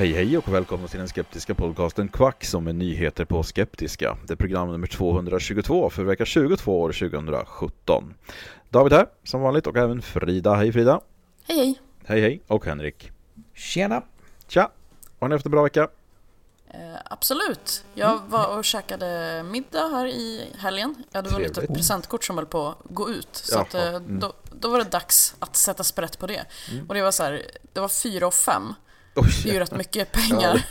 Hej hej och välkomna till den skeptiska podcasten Kvack som är nyheter på skeptiska. Det är program nummer 222 för vecka 22 år 2017. David här som vanligt och även Frida. Hej Frida! Hej hej! Hej hej! Och Henrik. Tjena! Tja! Har ni haft en bra vecka? Eh, absolut. Jag var och käkade middag här i helgen. Ja, det var lite Trevligt. presentkort som höll på att gå ut. Så Jaha, att, eh, mm. då, då var det dags att sätta sprätt på det. Och det var så här, det var fyra och fem. Oj, Det är ju rätt mycket pengar.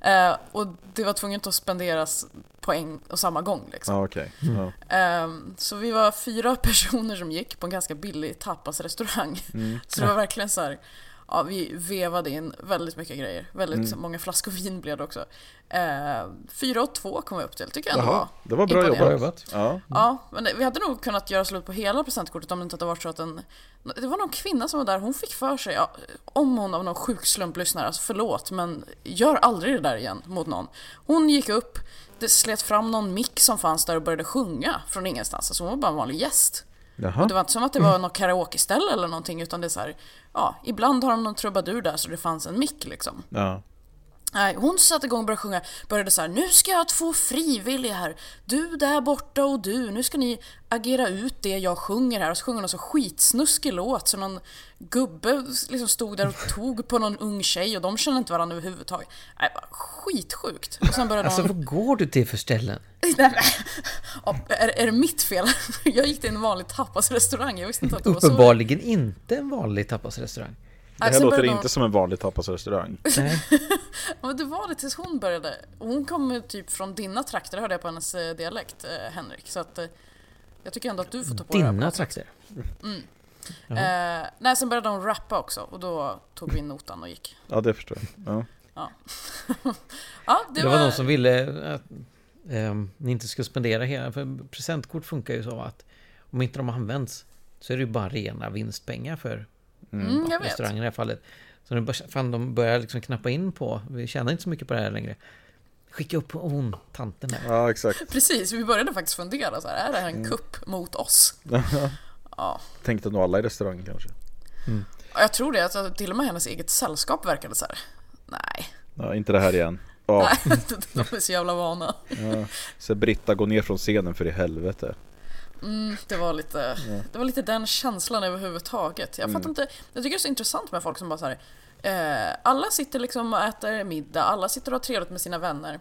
eh, och det var tvunget att spenderas på en och samma gång. Liksom. Ja, okej. Ja. Ehm, så vi var fyra personer som gick på en ganska billig tapasrestaurang. Så det var verkligen så här, ja, vi vevade in väldigt mycket grejer. Väldigt många flaskor vin blev det också. Ehm, fyra och två kom vi upp till, tycker jag ändå Jaha, var det var bra jobbat. Ja. Ja, men vi hade nog kunnat göra slut på hela presentkortet om det inte hade varit så att en... Det var någon kvinna som var där, hon fick för sig, ja, om hon av någon sjuk slump lyssnar, alltså förlåt, men gör aldrig det där igen mot någon. Hon gick upp, det slet fram någon mick som fanns där och började sjunga från ingenstans. Alltså hon var bara en vanlig gäst. Och det Jaha. var inte som att det var något karaokeställe eller någonting, utan det är så här, ja, ibland har de någon trubadur där så det fanns en mick liksom. Ja. Nej, hon satte igång och började sjunga, började så här, nu ska jag ha två frivilliga här, du där borta och du, nu ska ni agera ut det jag sjunger här. Och så sjunger hon så skitsnuskig låt, så någon gubbe liksom stod där och tog på någon ung tjej och de kände inte varandra överhuvudtaget. Nej, skitsjukt. Och sen började Alltså hon... vad går du till för ställen? Nej, men, ja, är, är det mitt fel? Jag gick till en vanlig tapasrestaurang, jag visste inte att det var så. Uppenbarligen inte en vanlig tapasrestaurang. Det här sen låter hon- inte som en vanlig tapasrestaurang. Ja, men det var det tills hon började. Hon kom ju typ från dina trakter, hörde jag på hennes eh, dialekt, eh, Henrik. Så att eh, jag tycker ändå att du får ta på på Dina trakter? Eh, nej, sen började hon rappa också och då tog vi notan och gick. Ja, det förstår jag. Ja. Ja, det, Det var någon som ville att ehm, ni inte ska spendera hela... För presentkort funkar ju så att om inte de används så är det ju bara rena vinstpengar för Mm, jag vet. restaurangen i det här fallet. Så nu fan, de börjar liksom knappa in på, vi tjänar inte så mycket på det här längre. Skicka upp hon, tanten där. ja, exakt. Precis, vi började faktiskt fundera så här, är det här en kupp mot oss? Ja, Tänkte nog alla i restaurangen kanske. och jag tror det, att till och med hennes eget sällskap verkade så här. Nej, Ja, inte det här igen. Ja, nej, de är så jävla vana. så Britta går ner från scenen för i helvete. Mm, det var lite, det var lite den känslan överhuvudtaget. Jag fattar inte, jag tycker det är så intressant med folk som bara så här, eh, alla sitter liksom och äter middag, alla sitter och har trevligt med sina vänner.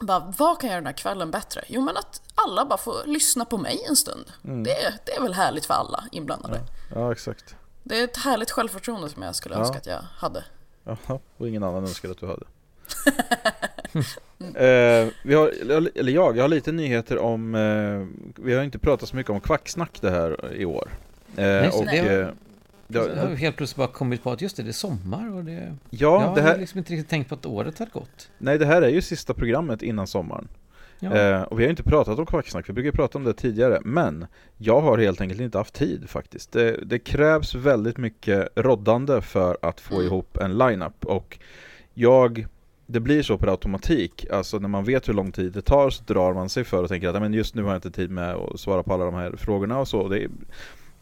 Bara, vad kan jag göra den här kvällen bättre? Jo men att alla bara får lyssna på mig en stund. Det, det är väl härligt för alla inblandade. Ja, exakt. Det är ett härligt självförtroende som jag skulle Ja. önska att jag hade. Jaha, och ingen annan önskade att du hade. eh, vi har, eller jag, jag har lite nyheter om, eh, vi har inte pratat så mycket om kvacksnack det här i år. Eh, Nej, och, det var- eh, Jag har helt plötsligt bara kommit på att just det, det är sommar och det... ja, jag det har här, liksom inte riktigt tänkt på att året har gått. nej det här är ju sista programmet innan sommaren. Ja. Eh, och vi har inte pratat om kvacksnack, vi brukar prata om det tidigare, men jag har helt enkelt inte haft tid faktiskt. Det, det krävs väldigt mycket roddande för att få mm. ihop en line-up och jag det blir så per automatik, alltså när man vet hur lång tid det tar så drar man sig för och tänker att men just nu har jag inte tid med att svara på alla de här frågorna och så. Det är,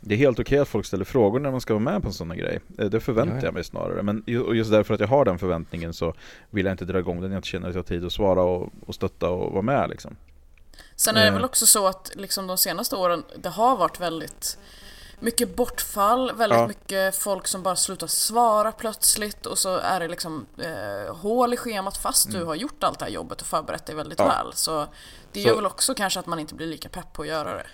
det är helt okej okay att folk ställer frågor när man ska vara med på en sån här grej. Eh, det förväntar ja, ja. jag mig snarare. Men just därför att jag har den förväntningen så vill jag inte dra igång den. Jag inte känner att jag har tid att svara och, och stötta och vara med liksom. Sen är det eh. väl också så att liksom de senaste åren, det har varit väldigt mycket bortfall, väldigt ja. mycket folk som bara slutar svara plötsligt och så är det liksom eh, hål i schemat fast mm. du har gjort allt det här jobbet och förberett dig väldigt ja. väl. Så det så... gör väl också kanske att man inte blir lika pepp på att göra det.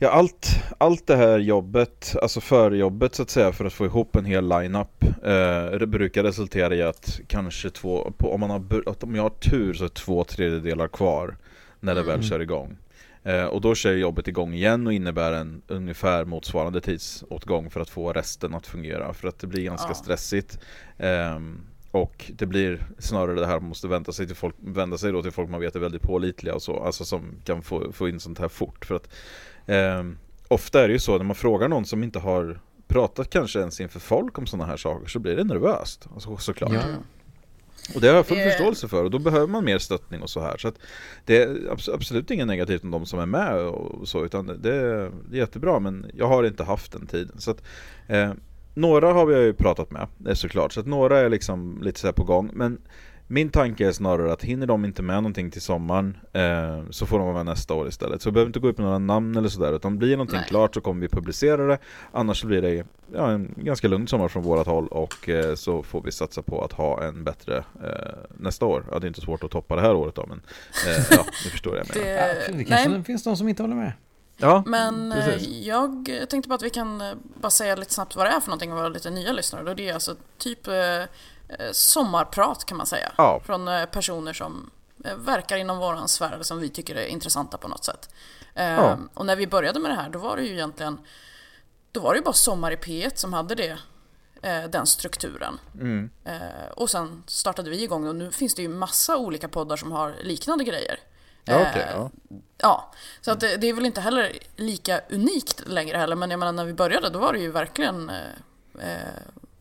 Ja, allt, allt det här jobbet, alltså förjobbet så att säga för att få ihop en hel line-up eh, brukar resultera i att kanske två, på, om, man har, om jag har tur så är två tredjedelar kvar när det mm. väl kör igång. Eh, och då kör jobbet igång igen och innebär en ungefär motsvarande tidsåtgång för att få resten att fungera. För att det blir ganska ja. stressigt. Eh, och det blir snarare det här man måste vända sig till folk, vända sig då till folk man vet är väldigt pålitliga och så, alltså som kan få, få in sånt här fort. För att eh, ofta är det ju så när man frågar någon som inte har pratat kanske ens inför folk om sådana här saker så blir det nervöst, alltså, såklart. Ja. Och det har jag full förståelse för och då behöver man mer stöttning och så här. Så det är absolut inget negativt om de som är med och så utan det är, jättebra men jag har inte haft den tiden. Så att, eh, några har vi ju pratat med såklart så att några är liksom lite så på gång men min tanke är snarare att hinner de inte med någonting till sommaren eh, så får de vara med nästa år istället. Så vi behöver inte gå upp med några namn eller sådär utan blir någonting Nej. klart så kommer vi publicera det. Annars blir det ja, en ganska lugn sommar från vårat håll och eh, så får vi satsa på att ha en bättre eh, nästa år. Ja, det är inte svårt att toppa det här året då men eh, ja, ni förstår jag menar. Det, ja, det kanske Nej. finns de som inte håller med. Ja, Men eh, precis. jag tänkte bara att vi kan eh, bara säga lite snabbt vad det är för någonting och vara lite nya lyssnare. Det är alltså typ Eh, sommarprat kan man säga. Ja. Från eh, personer som eh, verkar inom våran sfär som vi tycker är intressanta på något sätt. Ja. Och när vi började med det här då var det ju egentligen Då var det ju bara Sommar i P1 som hade det Den strukturen. Mm. Och sen startade vi igång och nu finns det ju massa olika poddar som har liknande grejer. Ja, okay, ja. ja. så att det, det, är väl inte heller lika unikt längre heller men jag menar när vi började då var det ju verkligen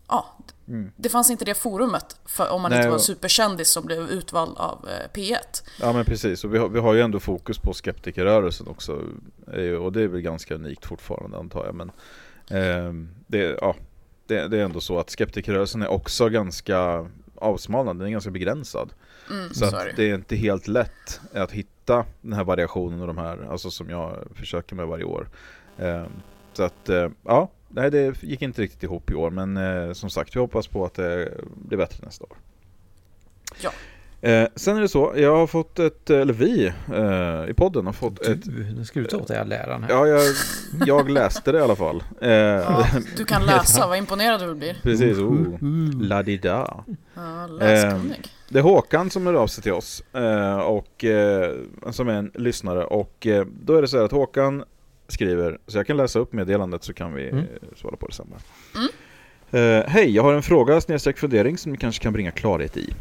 Ja, Mm. Det fanns inte det forumet för, om man Nej, inte var en superkändis som blev utvald av eh, P1. Ja men precis, och vi har, vi har ju ändå fokus på skeptikerrörelsen också. Och det är väl ganska unikt fortfarande antar jag. Men eh, det, ja, det, det, är ändå så att skeptikerrörelsen är också ganska avsmalnad, den är ganska begränsad. Mm, så, det. det är inte helt lätt att hitta den här variationen och de här, alltså som jag försöker med varje år. Eh, så att, eh, ja, nej det gick inte riktigt ihop i år men eh, som sagt vi hoppas på att det blir bättre nästa år. Ja. Eh, sen är det så, jag har fått ett, eller vi eh, i podden har fått du, ett... Nu ska du ta åt dig all äran här. Ja, jag, jag läste det i alla fall. Eh, ja, du kan läsa, vad imponerad du blir. Precis, oh, la-di-da. Ja, läskunnig. Eh, det är Håkan som hör av sig till oss, eh, och, som är en lyssnare. Och då är det så här att Håkan skriver, så jag kan läsa upp meddelandet så kan vi mm. svara på det sen. Mm. Uh, Hej, jag har en fråga snedstreck fundering som ni kanske kan bringa klarhet i.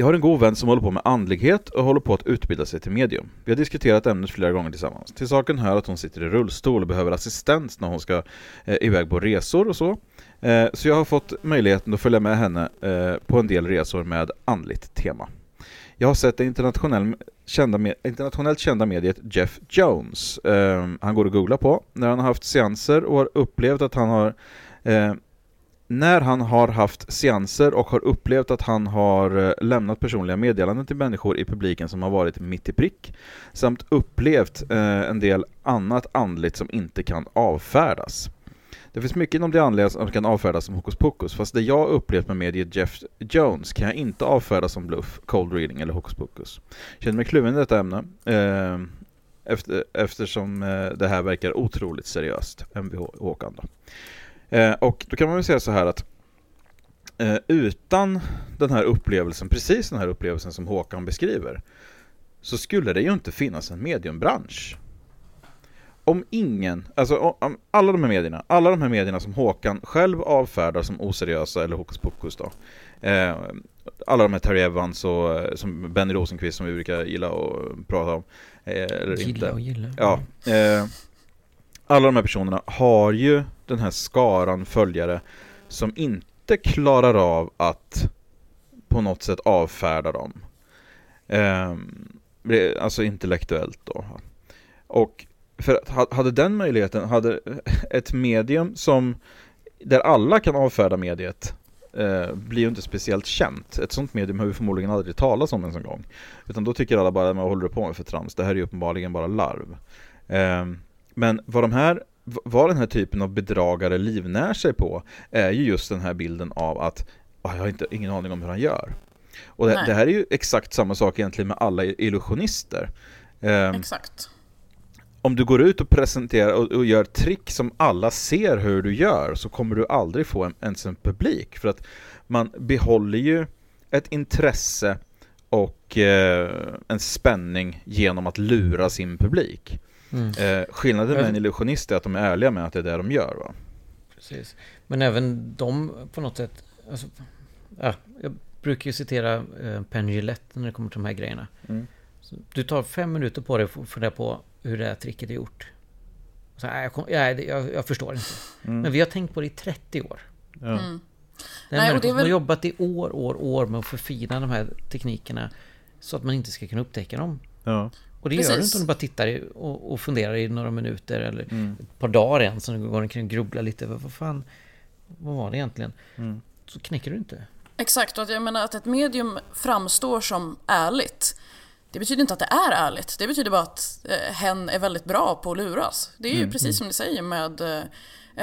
Jag har en god vän som håller på med andlighet och håller på att utbilda sig till medium. Vi har diskuterat ämnet flera gånger tillsammans. Till saken hör att hon sitter i rullstol och behöver assistans när hon ska eh, iväg på resor och så. Eh, så jag har fått möjligheten att följa med henne eh, på en del resor med andligt tema. Jag har sett det internationell, kända, internationellt kända mediet Jeff Jones. Eh, han går att googla på. När han har haft seanser och har upplevt att han har eh, när han har haft seanser och har upplevt att han har eh, lämnat personliga meddelanden till människor i publiken som har varit mitt i prick, samt upplevt eh, en del annat andligt som inte kan avfärdas. Det finns mycket inom det andliga som kan avfärdas som hokus pokus, fast det jag upplevt med mediet Jeff Jones kan jag inte avfärda som bluff, cold reading eller hokus pokus. Känner mig kluven i detta ämne, eh, efter, eftersom eh, det här verkar otroligt seriöst, Mvh Håkan då. Eh, och då kan man väl säga så här att eh, utan den här upplevelsen, precis den här upplevelsen som Håkan beskriver, så skulle det ju inte finnas en mediumbransch om ingen, alltså om alla de här medierna, alla de här medierna som Håkan själv avfärdar som oseriösa eller hokus pokus då. Eh, alla de här Terry Evans och eh, som Benny Rosenqvist som vi brukar gilla att prata om. Eh, eller Gilla inte. och gilla. Ja. Eh, alla de här personerna har ju den här skaran följare som inte klarar av att på något sätt avfärda dem. Eh, det- alltså intellektuellt då. Och för att hade den möjligheten, hade ett medium som där alla kan avfärda mediet eh, blir ju inte speciellt känt. Ett sånt medium har vi förmodligen aldrig talas om ens en gång. Utan då tycker alla bara, vad håller du på med för trams? Det här är ju uppenbarligen bara larv. Eh, men vad de här, vad den här typen av bedragare livnär sig på är ju just den här bilden av att ah, jag har inte, ingen aning om hur han gör. Och det, det här är ju exakt samma sak egentligen med alla illusionister. Eh, Exakt. Om du går ut och presenterar och, och gör trick som alla ser hur du gör så kommer du aldrig få en, ens en publik för att man behåller ju ett intresse och eh, en spänning genom att lura sin publik. Mm. Eh, skillnaden med en illusionist är att de är ärliga med att det är det de gör. Va? Precis. Men även de på något sätt... Alltså, ja, jag brukar ju citera eh, Penn Jillette när det kommer till de här grejerna. Mm. Du tar fem minuter på dig för att fundera på hur det här tricket är gjort. Så, nej, jag, kom, jag, jag förstår inte. Mm. Men vi har tänkt på det i 30 år. Ja. Det är Nej, det är som har väl- jobbat i år, år, år med att förfina de här teknikerna så att man inte ska kunna upptäcka dem. Ja. Och det gör du Precis. inte om du bara tittar i- och, och funderar i några minuter eller Mm. ett par dagar ens. Så du går omkring och grubblar lite. Vad fan, vad var det egentligen? Mm. Så knäcker du inte. Exakt, och att jag menar att ett medium framstår som ärligt. Det betyder inte att det är ärligt. Det betyder bara att eh, hen är väldigt bra på att luras. Det är ju precis som ni säger med eh,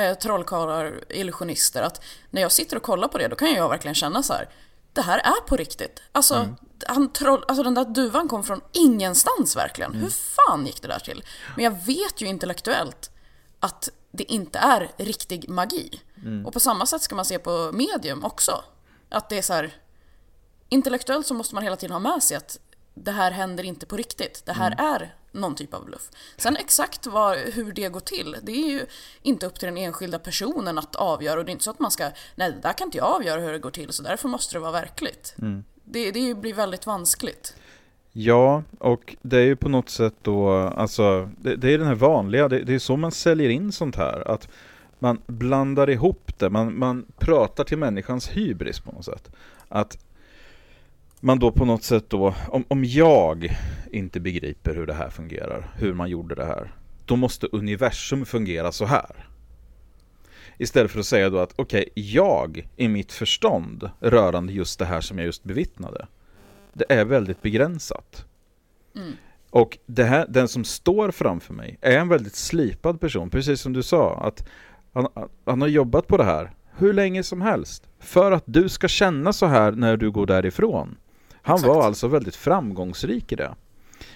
eh, trollkarlar, illusionister. Att när jag sitter och kollar på det, då kan jag verkligen känna så här. Det här är på riktigt. Alltså, han troll, alltså den där duvan kom från ingenstans verkligen. Hur fan gick det där till? Men jag vet ju intellektuellt att det inte är riktig magi. Och på samma sätt ska man se på medium också. Att det är så här, intellektuellt så måste man hela tiden ha med sig att det här händer inte på riktigt. Det här är någon typ av bluff. Sen exakt vad, hur det går till, det är ju inte upp till den enskilda personen att avgöra och det är inte så att man ska, nej det där kan inte jag avgöra hur det går till så därför måste det vara verkligt. Det, det blir väldigt vanskligt. Ja, och det är ju på något sätt då, alltså det, det är den här vanliga, det, det är så man säljer in sånt här, att man blandar ihop det, man, man pratar till människans hybris på något sätt. Att man då på något sätt då, om, om jag inte begriper hur det här fungerar, hur man gjorde det här, då måste universum fungera så här. Istället för att säga då att okej, jag i mitt förstånd rörande just det här som jag just bevittnade, det är väldigt begränsat. Och det här, den som står framför mig är en väldigt slipad person, precis som du sa. att han, han har jobbat på det här hur länge som helst. För att du ska känna så här när du går därifrån. Han Exakt. var alltså väldigt framgångsrik i det.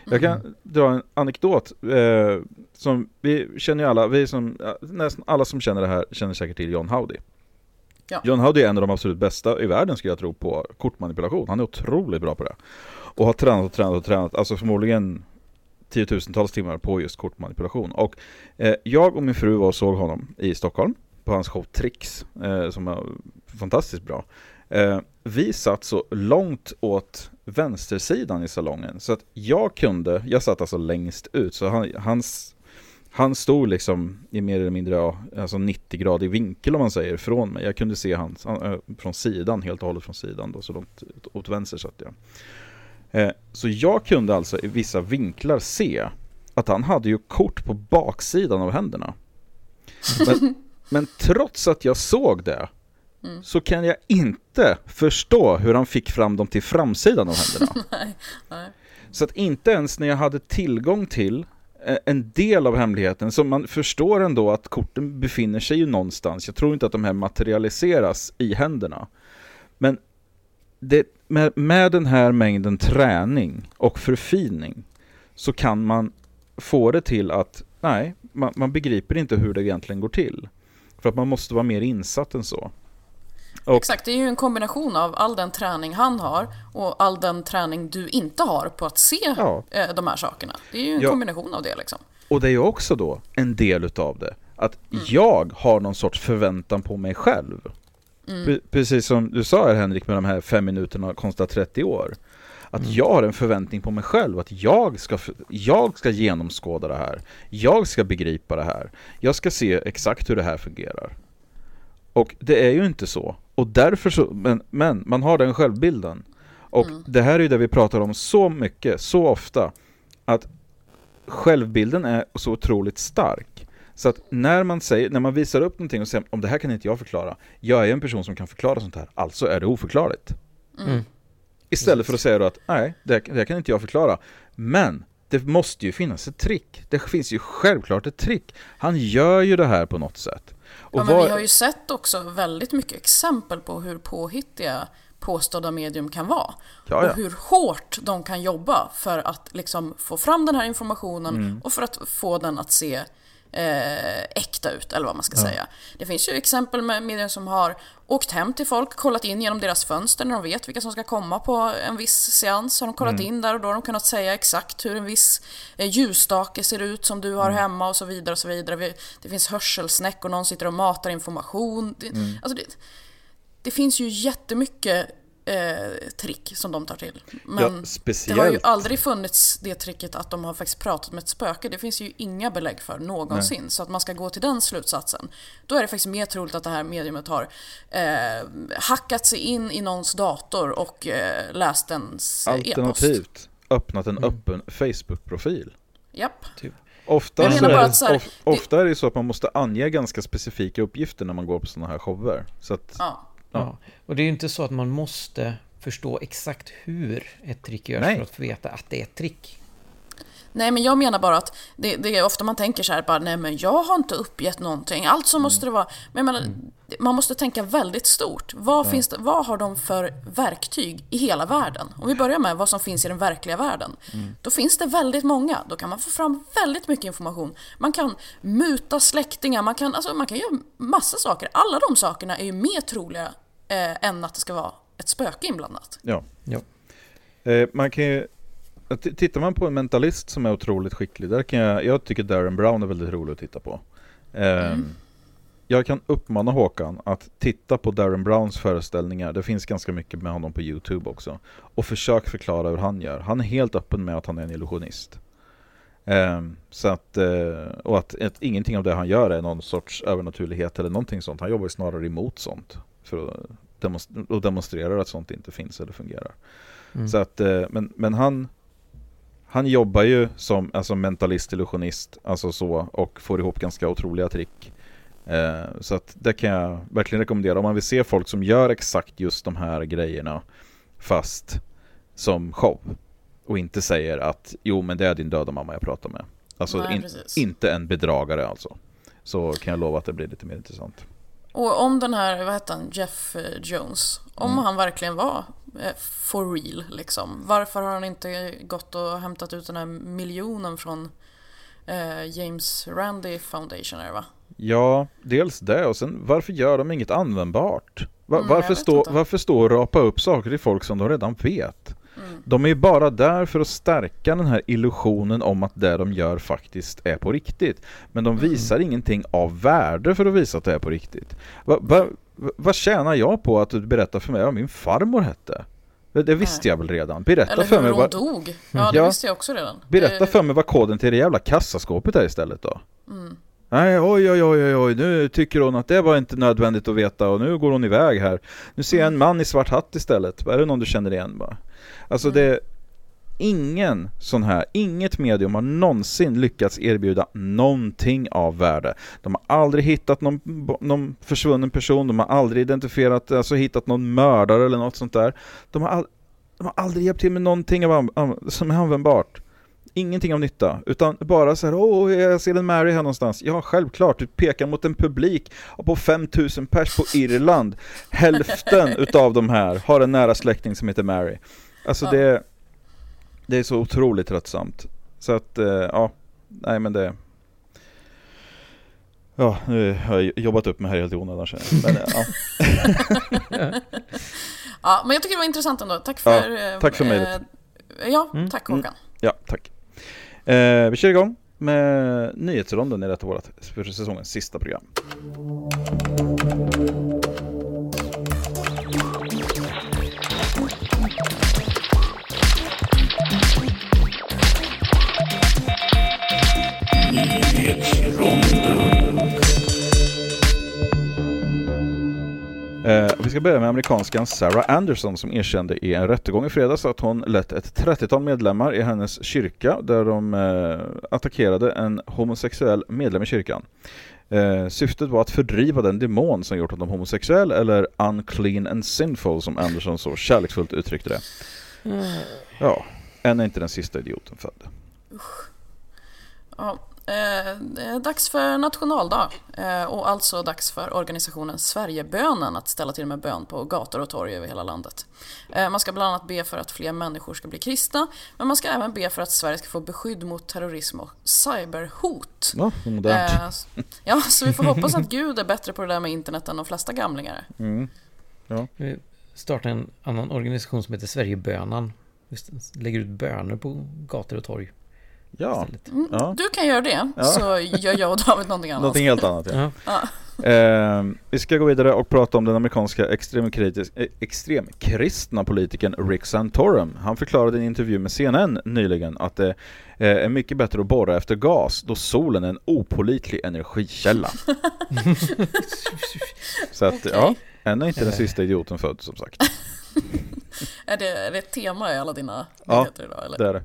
Jag kan dra en anekdot eh, som vi känner ju alla, vi som, nästan alla som känner det här känner säkert till John Howdy. Ja. John Howdy är en av de absolut bästa i världen skulle jag tro på kortmanipulation. Han är otroligt bra på det. Och har tränat och tränat och tränat, alltså förmodligen tiotusentals timmar på just kortmanipulation. Och eh, jag och min fru var och såg honom i Stockholm på hans show Tricks, eh, som var fantastiskt bra. Eh, vi satt så långt åt vänstersidan i salongen så att jag kunde, jag satt alltså längst ut så han, hans, han stod liksom i mer eller mindre alltså 90-gradig vinkel om man säger från mig. Jag kunde se hans han, eh, från sidan, helt och hållet från sidan då, så långt åt vänster satt jag. Eh, så jag kunde alltså i vissa vinklar se att han hade ju kort på baksidan av händerna. Men, men trots att jag såg det så kan jag inte förstå hur han fick fram dem till framsidan av händerna. nej. Så att inte ens när jag hade tillgång till eh, en del av hemligheten, så man förstår ändå att korten befinner sig ju någonstans. Jag tror inte att de här materialiseras i händerna. Men det, med, med den här mängden träning och förfining så kan man få det till att nej, man, man begriper inte hur det egentligen går till. För att man måste vara mer insatt än så. Och, Exakt, det är ju en kombination av all den träning han har och all den träning du inte har på att se ja. Eh, de här sakerna. Det är ju en ja. kombination av det liksom. Och det är ju också då en del utav det. Att mm. jag har någon sorts förväntan på mig själv. Mm. Precis som du sa här Henrik med de här fem minuterna konstar 30 år. Att mm. jag har en förväntning på mig själv, att jag ska, jag ska genomskåda det här. Jag ska begripa det här. Jag ska se exakt hur det här fungerar. Och det är ju inte så. Och därför så, men, men man har den självbilden. Och mm. det här är ju det vi pratar om så mycket, så ofta. Att självbilden är så otroligt stark. Så att när man, säger, när man visar upp någonting och säger om det här kan inte jag förklara. Jag är en person som kan förklara sånt här, alltså är det oförklarligt. Mm. Istället för att säga då att nej, det, det kan inte jag förklara. Men det måste ju finnas ett trick. Det finns ju självklart ett trick. Han gör ju det här på något sätt. Och ja, men var... vi har ju sett också väldigt mycket exempel på hur påhittiga påstådda medium kan vara. Ja, ja. Och hur hårt de kan jobba för att liksom få fram den här informationen mm. och för att få den att se eh, äkta ut, eller vad man ska ja. säga. Det finns ju exempel med medier som har åkt hem till folk, kollat in genom deras fönster när de vet vilka som ska komma på en viss seans. Har de kollat mm. in där och då har de kunnat säga exakt hur en viss eh, ljusstake ser ut som du har mm. hemma och så vidare. och så vidare. Det finns hörselsnäck och någon sitter och matar information. Mm. Alltså det, det finns ju jättemycket eh, trick som de tar till. Men ja, speciellt... det har ju aldrig funnits det tricket att de har faktiskt pratat med ett spöke. Det finns ju inga belägg för någonsin. Nej. Så att man ska gå till den slutsatsen. Då är det faktiskt mer troligt att det här mediumet har eh, hackat sig in i någons dator och eh, läst ens e-post. Alternativt öppnat en mm. öppen Facebook-profil. Japp. Typ. Ofta, är det, här, ofta är det så att man måste ange ganska specifika uppgifter när man går på sådana här shower. Så att, ja. Ja. Och det är ju inte så att man måste förstå exakt hur ett trick görs Nej. för att få veta att det är ett trick. Nej, men jag menar bara att det, det, är ofta man tänker så här, bara, nej men jag har inte uppgett någonting, alltså mm. måste det vara... Men jag menar, mm. man måste tänka väldigt stort. Vad, ja. finns det, vad har de för verktyg i hela världen? Om vi börjar med vad som finns i den verkliga världen. Mm. Då finns det väldigt många, då kan man få fram väldigt mycket information. Man kan muta släktingar, man kan, alltså, man kan göra massa saker. Alla de sakerna är ju mer troliga eh, än att det ska vara ett spöke inblandat. Ja, ja. Eh, man kan ju Tittar man på en mentalist som är otroligt skicklig, där kan jag, jag tycker Darren Brown är väldigt rolig att titta på. Eh, mm. Jag kan uppmana Håkan att titta på Darren Browns föreställningar, det finns ganska mycket med honom på Youtube också. Och försök förklara hur han gör. Han är helt öppen med att han är en illusionist. Eh, så att, eh, och att, att ingenting av det han gör är någon sorts övernaturlighet eller någonting sånt. Han jobbar snarare emot sånt. För att demonstrera, och demonstrerar att sånt inte finns eller fungerar. Mm. Så att, eh, men, men han han jobbar ju som alltså mentalist, illusionist, alltså så, och får ihop ganska otroliga trick. Eh, så att det kan jag verkligen rekommendera om man vill se folk som gör exakt just de här grejerna fast som show. Och inte säger att jo men det är din döda mamma jag pratar med. Alltså Nej, in, inte en bedragare alltså. Så kan jag lova att det blir lite mer intressant. Och om den här, vad heter han, Jeff eh, Jones, om mm. han verkligen var eh, for real liksom. Varför har han inte gått och hämtat ut den här miljonen från eh, James Randi Foundation är det va? Ja, dels det och sen varför gör de inget användbart? Var, mm, varför, stå, varför stå och rapa upp saker till folk som de redan vet? Mm. De är ju bara där för att stärka den här illusionen om att det de gör faktiskt är på riktigt. Men de mm. visar mm. ingenting av värde för att visa att det är på riktigt. Va, va, vad tjänar jag på att du berättar för mig vad min farmor hette? Det visste jag väl redan. Berätta Eller för mig hur hon dog. Ja, det ja, visste jag också redan. Berätta för mig vad koden till det jävla kassaskåpet är istället då. Mm. Nej, oj, oj, oj, oj, nu tycker hon att det var inte nödvändigt att veta och nu går hon iväg här. Nu ser jag en man i svart hatt istället. Är det någon du känner igen bara? Alltså mm. det, ingen sån här, inget medium har någonsin lyckats erbjuda någonting av värde. De har aldrig hittat någon, någon försvunnen person, de har aldrig identifierat, alltså hittat någon mördare eller något sånt där. De har, all, de har aldrig hjälpt till med någonting av, som är användbart. Ingenting av nytta, utan bara så här, åh, jag ser en Mary här någonstans. Ja, självklart, du pekar mot en publik på 5000 pers på Irland. Hälften utav de här har en nära släkting som heter Mary. Alltså ja. det, det är så otroligt tröttsamt. Så att, eh, ja, nej men det... Ja, nu har jag jobbat upp mig här helt i onödan känner jag. Men, ja. Ja, men jag tycker det var intressant ändå. Tack för... Ja, tack för eh, mejlet. Ja, Mm. tack Håkan. ja, tack. Eh, vi kör igång med nyhetsronden i detta vårt för säsongens sista program. Eh, vi ska börja med amerikanskan Sarah Anderson som erkände i en rättegång i fredags att hon lett ett 30-tal medlemmar i hennes kyrka där de eh, attackerade en homosexuell medlem i kyrkan. Eh, syftet var att fördriva den demon som gjort honom homosexuell eller unclean and sinful som Anderson så kärleksfullt uttryckte det. Ja, än är inte den sista idioten född. Ja, eh, är dags för nationaldag eh, och alltså dags för organisationen Sverigebönen att ställa till med bön på gator och torg över hela landet. Eh, Man ska bland annat be för att fler människor ska bli kristna men man ska även be för att Sverige ska få beskydd mot terrorism och cyberhot. Ja, modernt. Eh, Ja, så vi får hoppas att Gud är bättre på det där med internet än de flesta gamlingar. Mm. Vi startar en annan organisation som heter Sverigebönan. Vi lägger ut böner på gator och torg. Ja, istället. ja. Du kan göra det, Ja. så gör jag och David någonting annat. någonting helt annat ja. Ja. Eh, vi ska gå vidare och prata om den amerikanska eh, extremkristna politikern Rick Santorum. Han förklarade i en intervju med CNN nyligen att det eh, är mycket bättre att borra efter gas då solen är en opolitlig energikälla. Så att, Okej. ja, än är inte den sista idioten född som sagt. Är det, är det ett tema i alla dina Ja, nyheter idag? Eller? Det är det.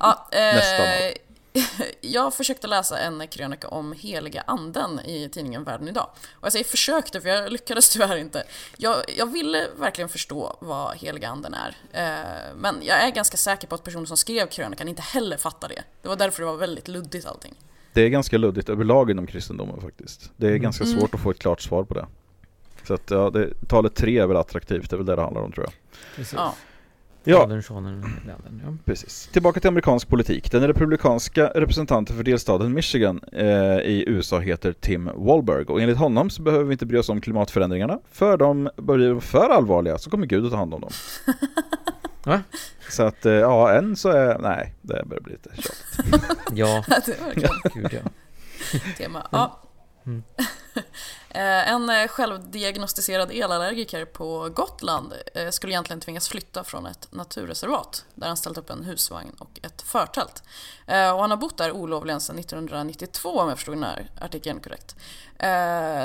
Ja, eh, jag försökte läsa en krönika om heliga anden i tidningen Världen idag. Och jag säger försökte för jag lyckades tyvärr inte. Jag, jag ville verkligen förstå vad heliga anden är. Eh, men jag är ganska säker på att personen som skrev krönikan inte heller fattar det. Det var därför det var väldigt luddigt allting. Det är ganska luddigt överlag inom kristendomen faktiskt. Det är ganska Mm. svårt att få ett klart svar på det. Så att ja, det, talet tre är väl attraktivt, det är väl det det handlar om tror jag. Precis. Ja. Ja. Ja. Precis. Tillbaka till amerikansk politik. Den republikanska representanten för delstaten Michigan eh, i USA heter Tim Walberg och enligt honom så behöver vi inte bry oss om klimatförändringarna för de börjar bli för allvarliga så kommer Gud att ta hand om dem. Så att eh, ja, än så är, nej, det börjar bli lite tjatigt. Ja, det är verkligen gud ja. tema. Ja. Mm. Eh, En eh, självdiagnostiserad elallergiker på Gotland eh, skulle egentligen tvingas flytta från ett naturreservat där han ställt upp en husvagn och ett förtält. Och han har bott där olovligen sedan 1992 om jag förstod den här artikeln korrekt.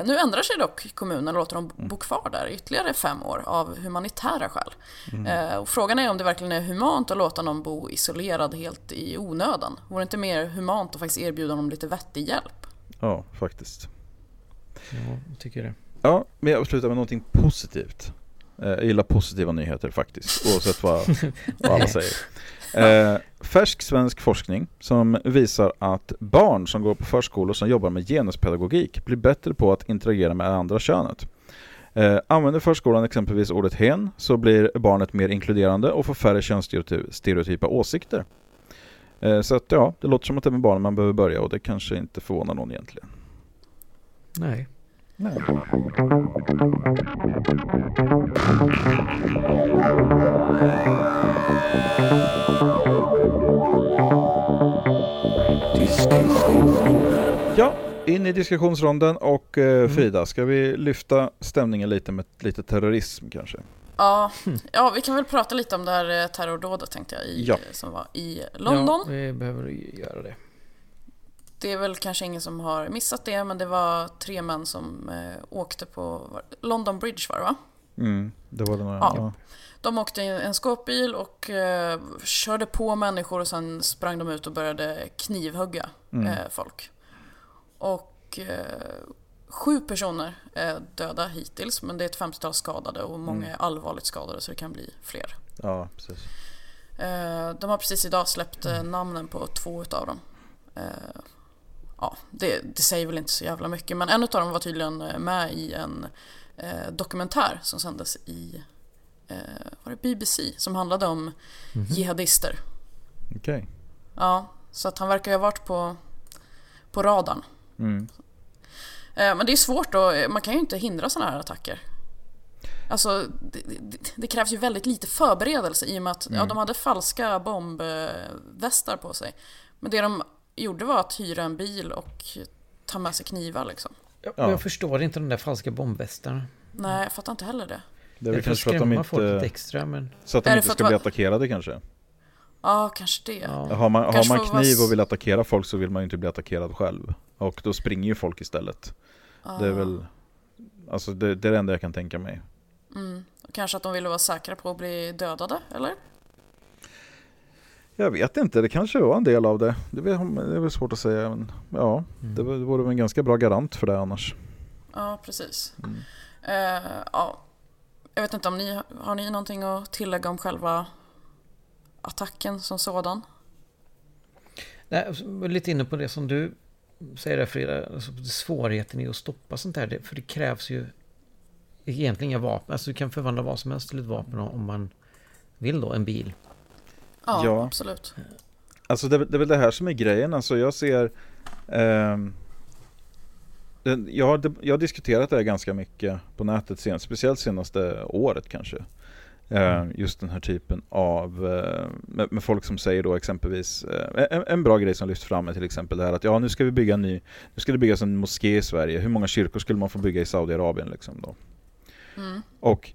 Nu ändrar sig dock kommunen och låter dem bo kvar där ytterligare fem år av humanitära skäl. Eh, Och frågan är om det verkligen är humant att låta någon bo isolerad helt i onödan. Vore det inte mer humant att faktiskt erbjuda honom lite vettig hjälp? Ja, faktiskt. Ja, jag tycker det. Ja, men jag slutar med någonting positivt. Eh, Jag gillar positiva nyheter faktiskt, oavsett vad, vad alla säger. Eh, färsk svensk forskning som visar att barn som går på förskolor som jobbar med genuspedagogik blir bättre på att interagera med andra könet. Eh, använder förskolan exempelvis ordet hen så blir barnet mer inkluderande och får färre könsstereotypa åsikter. Eh, så att ja, det låter som att det är med barnen man behöver börja och det kanske inte förvånar någon egentligen. Nej. Nej. Ja, in i diskussionsronden och eh, Frida, ska vi lyfta stämningen lite med lite terrorism kanske? Ja, ja, vi kan väl prata lite om det här eh, terrordådet tänkte jag, i, Ja. som var i London. Ja, vi behöver göra det. Det är väl kanske ingen som har missat det, men det var tre män som eh, åkte på London Bridge var det va? Mm, det var den här, Ja. ja. De åkte i en skåpbil och eh, körde på människor och sen sprang de ut och började knivhugga Mm. eh, folk. Och eh, sju personer är döda hittills, men det är ett 50-tal skadade och många Mm. är allvarligt skadade så det kan bli fler. ja, precis. Eh, De har precis idag släppt eh, namnen på två utav dem. Eh, Ja, det, det säger väl inte så jävla mycket men en utav dem var tydligen eh, med i en eh, dokumentär som sändes i eh, var det BBC som handlade om jihadister. Okej. Ja, så att han verkar ju ha varit på, på radarn. Mm. Eh, men det är svårt då, man kan ju inte hindra sådana här attacker. Alltså, det, det, det, krävs ju väldigt lite förberedelse i och med att mm. ja, de hade falska bombvästar på sig. Men det de gjorde var att hyra en bil och ta med sig knivar liksom. Ja. Jag förstår inte de där falska bombvästarna. Nej, jag fattar inte heller det. Det är väl kanske för att de inte... Extra, men... Så att de inte ska bli attackerade kanske? Ja, kanske det. Ja. Har man, har man kniv och vill attackera folk så vill man ju inte bli attackerad själv. Och då springer ju folk istället. Ah. Det är väl... Alltså det, det, är det enda jag kan tänka mig. Mm. Kanske att de ville vara säkra på att bli dödade, eller? Jag vet inte, det kanske var en del av det. Det är, väl svårt att säga. Men ja, mm. det vore väl en ganska bra garant för det annars. Ja, precis. Mm. Uh, ja. Jag vet inte om ni har ni någonting att tillägga om själva attacken som sådan? Nej, är lite inne på det som du säger där Frida, alltså svårigheten i att stoppa sånt här. För det krävs ju egentligen inga vapen. Alltså du kan förvandla vad som helst till ett vapen om man vill då, en bil. Ja, ja. absolut. Alltså det, det är väl det här som är grejen. Alltså jag ser... Eh, jag, har, jag har diskuterat det här ganska mycket på nätet, sen, speciellt senaste året kanske. Eh, just den här typen av, eh, med, med, folk som säger då exempelvis, eh, en, en, bra grej som lyfts fram är till exempel det här att ja nu ska vi bygga en ny, nu ska det byggas en moské i Sverige, hur många kyrkor skulle man få bygga i Saudiarabien liksom då? Mm. Och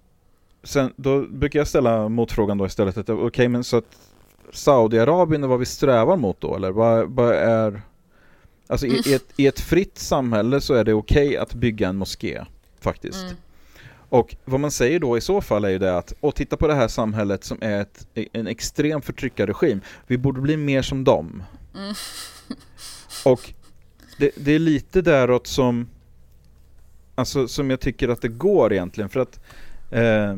sen, då brukar jag ställa motfrågan då istället att okej okay, men så att Saudiarabien är vad vi strävar mot då eller vad, vad är Alltså mm. i, ett, i, ett, fritt samhälle så är det okej okay att bygga en moské faktiskt. Mm. Och vad man säger då i så fall är ju det att, och titta på det här samhället som är ett, en extrem förtryckarregim. Vi borde bli mer som dem. Mm. och det, det, är lite däråt som, alltså som jag tycker att det går egentligen. För att eh,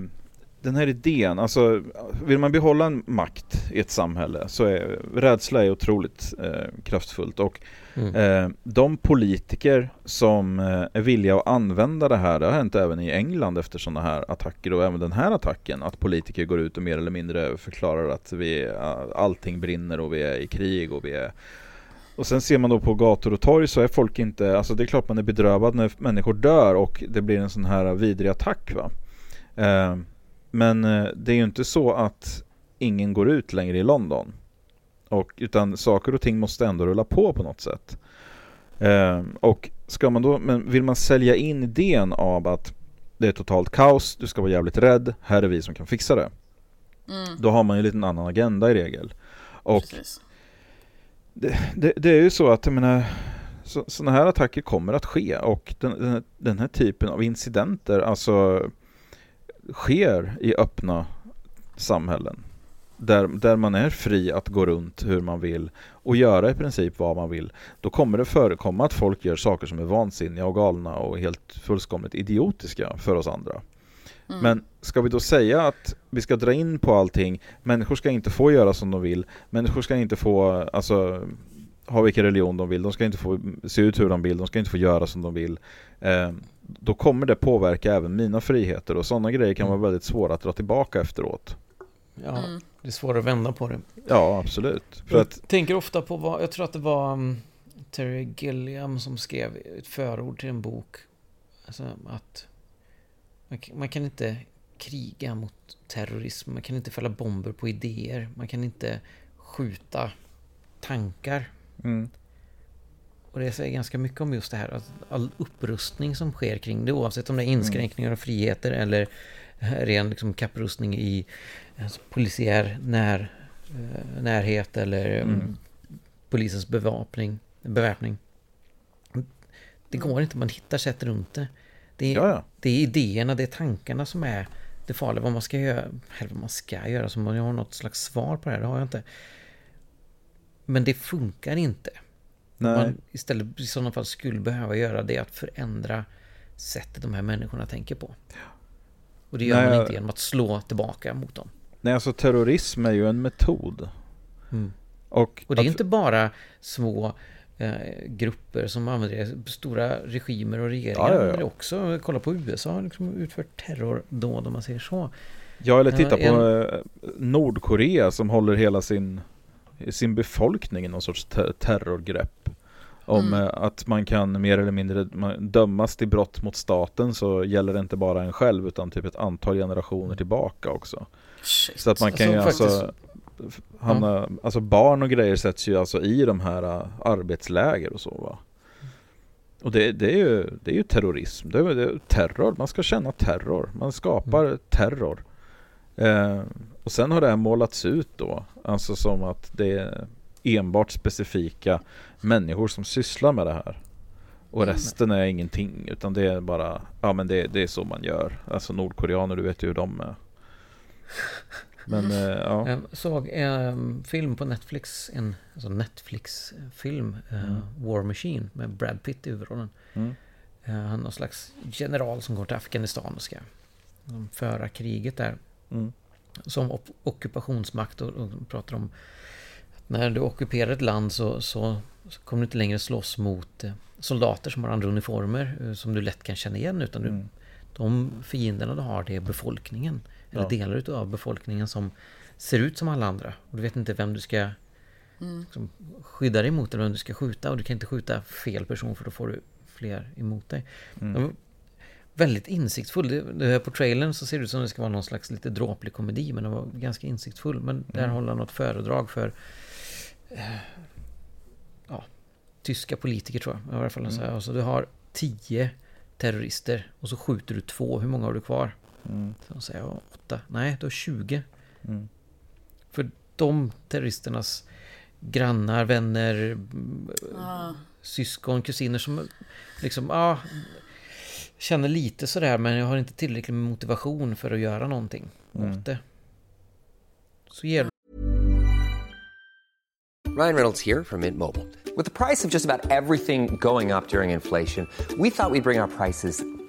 den här idén, alltså vill man behålla en makt i ett samhälle så är rädsla är otroligt eh, kraftfullt och mm. eh, de politiker som eh, är villiga att använda det här, det har hänt även i England efter sådana här attacker och även den här attacken, att politiker går ut och mer eller mindre förklarar att vi, allting brinner och vi är i krig och vi är och sen ser man då på gator och torg så är folk inte, alltså det är klart man är bedrövad när människor dör och det blir en sån här vidrig attack va. Men eh, det är ju inte så att ingen går ut längre i London. Och, utan saker och ting måste ändå rulla på på något sätt. Eh, och ska man då, men vill man sälja in idén av att det är totalt kaos, du ska vara jävligt rädd, här är vi som kan fixa det. Mm. Då har man ju en liten annan agenda i regel. Och det, det, det, är ju så att, jag menar, sådana här attacker kommer att ske och den, den, den här typen av incidenter, alltså sker i öppna samhällen. Där, där man är fri att gå runt hur man vill och göra i princip vad man vill. Då kommer det förekomma att folk gör saker som är vansinniga och galna och helt fullkomligt idiotiska för oss andra. Mm. Men ska vi då säga att vi ska dra in på allting, människor ska inte få göra som de vill, människor ska inte få alltså, ha vilken religion de vill, de ska inte få se ut hur de vill, de ska inte få göra som de vill. Eh, då kommer det påverka även mina friheter och sådana grejer kan vara mm. väldigt svåra att dra tillbaka efteråt. Ja, mm. det är svårt att vända på det. Ja, absolut. För jag att... tänker ofta på vad, jag tror att det var um, Terry Gilliam som skrev ett förord till en bok. Alltså att man, man kan inte kriga mot terrorism, man kan inte fälla bomber på idéer, man kan inte skjuta tankar. Mm. Och det säger ganska mycket om just det här, att all upprustning som sker kring det, oavsett om det är mm. inskränkningar av friheter eller ren liksom, kapprustning i alltså, polisiär när, eh, närhet eller mm. mm. polisens bevapning, beväpning. Det går inte, man hittar sätt runt det. Det är, det är idéerna, det är tankarna som är det farliga. Vad man ska göra, eller vad man ska göra, som om jag har något slags svar på det här, det har jag inte. Men det funkar inte. Nej. Man istället i sådana fall skulle behöva göra det att förändra sättet de här människorna tänker på. Och det gör Nej, man inte genom att slå tillbaka mot dem. Nej, alltså terrorism är ju en metod. Mm. Och, och det är att... inte bara små eh, grupper som använder det. Stora regimer och regeringar ja, ja, ja. också. Kolla på USA har liksom utfört terrordåd om man säger så. Ja, eller titta på en... Eh, Nordkorea som håller hela sin, sin befolkning i någon sorts ter terrorgrepp. Om mm. att man kan mer eller mindre dömas till brott mot staten så gäller det inte bara en själv utan typ ett antal generationer tillbaka också. Shit. Så att man kan alltså, ju alltså hamna, mm. alltså barn och grejer sätts ju alltså i de här uh, arbetsläger och så va. Och det, det, är ju, det är ju terrorism, det är, det är terror, man ska känna terror, man skapar mm. terror. Eh, och sen har det här målats ut då, alltså som att det är enbart specifika människor som sysslar med det här. Och mm. resten är ingenting utan det är bara, ja men det, det är så man gör. Alltså nordkoreaner, du vet ju hur de är. Men mm. ja. Jag såg en film på Netflix, en alltså Netflix-film, eh, mm. War Machine med Brad Pitt i huvudrollen. Mm. Uh, han är någon slags general som går till Afghanistan och ska föra kriget där. Mm. Som ockupationsmakt och, och pratar om när du ockuperar ett land så, så, så kommer du inte längre slåss mot eh, soldater som har andra uniformer eh, som du lätt kan känna igen utan du, mm. de fienderna du har det är befolkningen. Eller ja. delar av befolkningen som ser ut som alla andra. Och du vet inte vem du ska mm. liksom, skydda dig mot eller vem du ska skjuta. Och du kan inte skjuta fel person för då får du fler emot dig. Mm. Väldigt insiktsfull. Det, det, på trailern så ser det ut som det ska vara någon slags lite dråplig komedi men den var ganska insiktsfull. Men där mm. håller han något föredrag för Eh, ja, tyska politiker tror jag. I alla fall. Mm. Alltså, du har tio terrorister och så skjuter du två. Hur många har du kvar? Mm. Så säger jag åtta. Nej, du har 20. Mm. För de terroristernas grannar, vänner, ah. syskon, kusiner som liksom, ja, ah, känner lite sådär men jag har inte tillräckligt med motivation för att göra någonting mm. åt det. Så ger Ryan Reynolds here from Mint Mobile. With the price of just about everything going up during inflation, we thought we'd bring our prices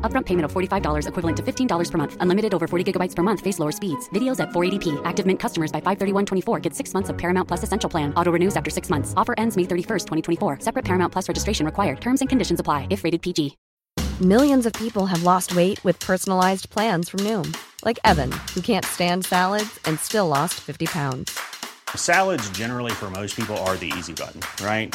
Upfront payment of $45 equivalent to $15 per month. Unlimited over 40 gigabytes per month. Face lower speeds. Videos at 480p. Active Mint customers by 531.24 get six months of Paramount Plus Essential Plan. Auto renews after six months. Offer ends May 31st, 2024. Separate Paramount Plus registration required. Terms and conditions apply if rated PG. Millions of people have lost weight with personalized plans from Noom. Like Evan, who can't stand salads and still lost 50 pounds. Salads generally for most people are the easy button, right?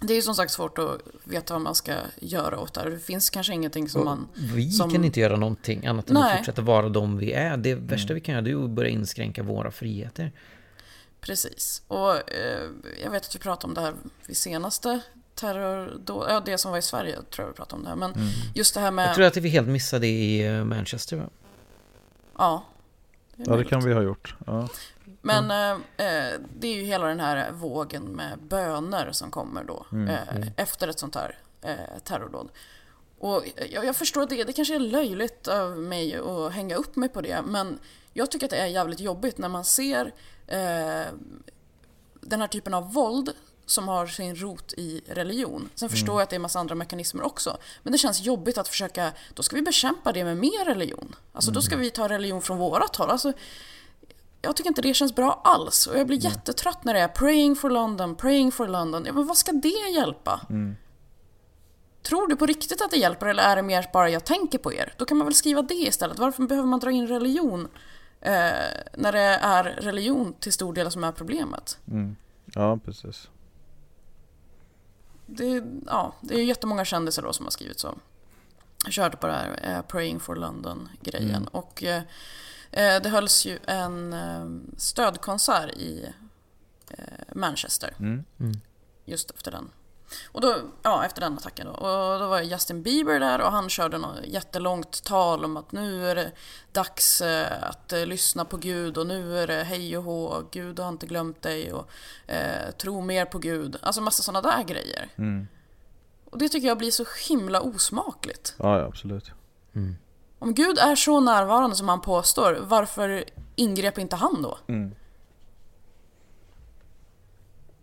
Det är ju som sagt svårt att veta vad man ska göra åt det. Det finns kanske ingenting som man... Vi som... kan inte göra någonting annat än Nej. att fortsätta vara de vi är. Det värsta mm. vi kan göra är att börja inskränka våra friheter. Precis. Och eh, jag vet att vi pratade om det här vid senaste terror... Då, ja, det som var i Sverige tror jag vi pratade om det här. Men mm. just det här med... Jag tror att vi helt missade i eh, Manchester va? Ja. Det ja, det kan vi ha gjort. Ja. Men mm. eh, det är ju hela den här vågen med böner som kommer då mm. Eh, mm. efter ett sånt här eh, terrordåd. Och jag, jag, förstår att det, det kanske är löjligt av mig att hänga upp mig på det, men jag tycker att det är jävligt jobbigt när man ser eh, den här typen av våld som har sin rot i religion. Sen förstår mm. jag att det är en massa andra mekanismer också. Men det känns jobbigt att försöka, då ska vi bekämpa det med mer religion. Alltså mm. då ska mm. vi ta religion från vårat håll. Alltså, jag tycker inte det känns bra alls. Och jag blir mm. jättetrött när det är praying for London, praying for London. Ja, men vad ska det hjälpa? Mm. Tror du på riktigt att det hjälper eller är det mer bara jag tänker på er? Då kan man väl skriva det istället. Varför behöver man dra in religion eh, när det är religion till stor del som är problemet? Mm. Ja, precis. Det, ja, det är jättemånga kändisar då som har skrivit så. Jag körde på det här eh, Praying for London-grejen. Mm. Och Eh, det hölls ju en eh, stödkonsert i eh, Manchester. Mm. Just efter den. Och då, ja, efter den attacken då. Och då var Justin Bieber där och han körde något jättelångt tal om att nu är det dags eh, att eh, lyssna på Gud och nu är det hej och hå, Gud har inte glömt dig och eh, tro mer på Gud. Alltså massa sådana där grejer. Mm. Och det tycker jag blir så himla osmakligt. Ja, ja, absolut. Om Gud är så närvarande som han påstår, varför ingrep inte han då? Mm.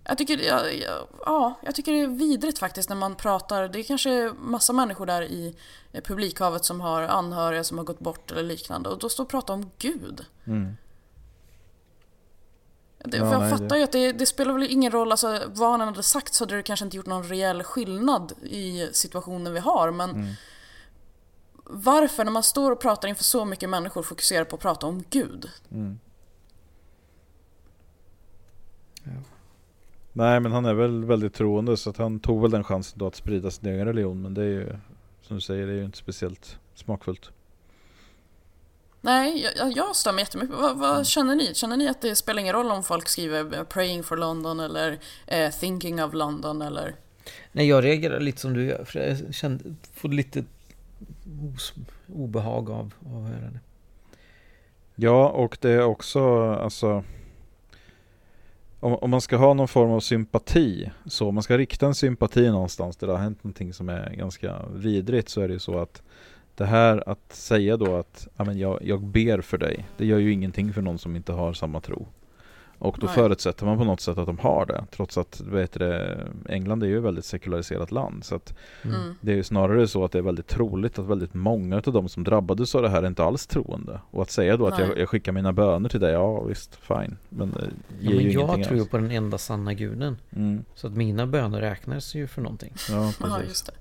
Jag tycker, ja, ja, ja, jag tycker det är vidrigt faktiskt när man pratar. Det är kanske massa människor där i publikhavet som har anhöriga som har gått bort eller liknande. Och då står och pratar om Gud. Mm. Det, Ja, för jag nej, fattar det- ju att det, det spelar väl ingen roll, alltså, vad han hade sagt så hade det kanske inte gjort någon reell skillnad i situationen vi har. Men Mm. Varför, när man står och pratar inför så mycket människor, fokuserar på att prata om Gud? Nej, men han är väl väldigt troende så att han tog väl den chansen då att sprida sin egen religion. Men det är ju, som du säger, det är ju inte speciellt smakfullt. Nej, jag- jag, stör mig jättemycket. Vad, vad känner ni? Känner ni att det spelar ingen roll om folk skriver eh, “Praying for London” eller eh, “Thinking of London” eller... Nej, jag reagerar lite som du gör. För jag kände, får lite obehag av, av att höra det. Ja, och det är också alltså om, om man ska ha någon form av sympati, så om man ska rikta en sympati någonstans där det har hänt någonting som är ganska vidrigt så är det ju så att det här att säga då att ja, men jag, jag ber för dig, det gör ju ingenting för någon som inte har samma tro. Och då Nej. förutsätter man på något sätt att de har det, trots att vet det, England är ju ett väldigt sekulariserat land. Så att Mm. det är ju snarare så att det är väldigt troligt att väldigt många av de som drabbades av det här är inte alls troende. Och att säga då att jag, jag skickar mina böner till dig, ja visst, fine. Men Ja, men ju jag tror ju på den enda sanna guden. Mm, Så att mina böner räknas ju för någonting. ja, precis. just det.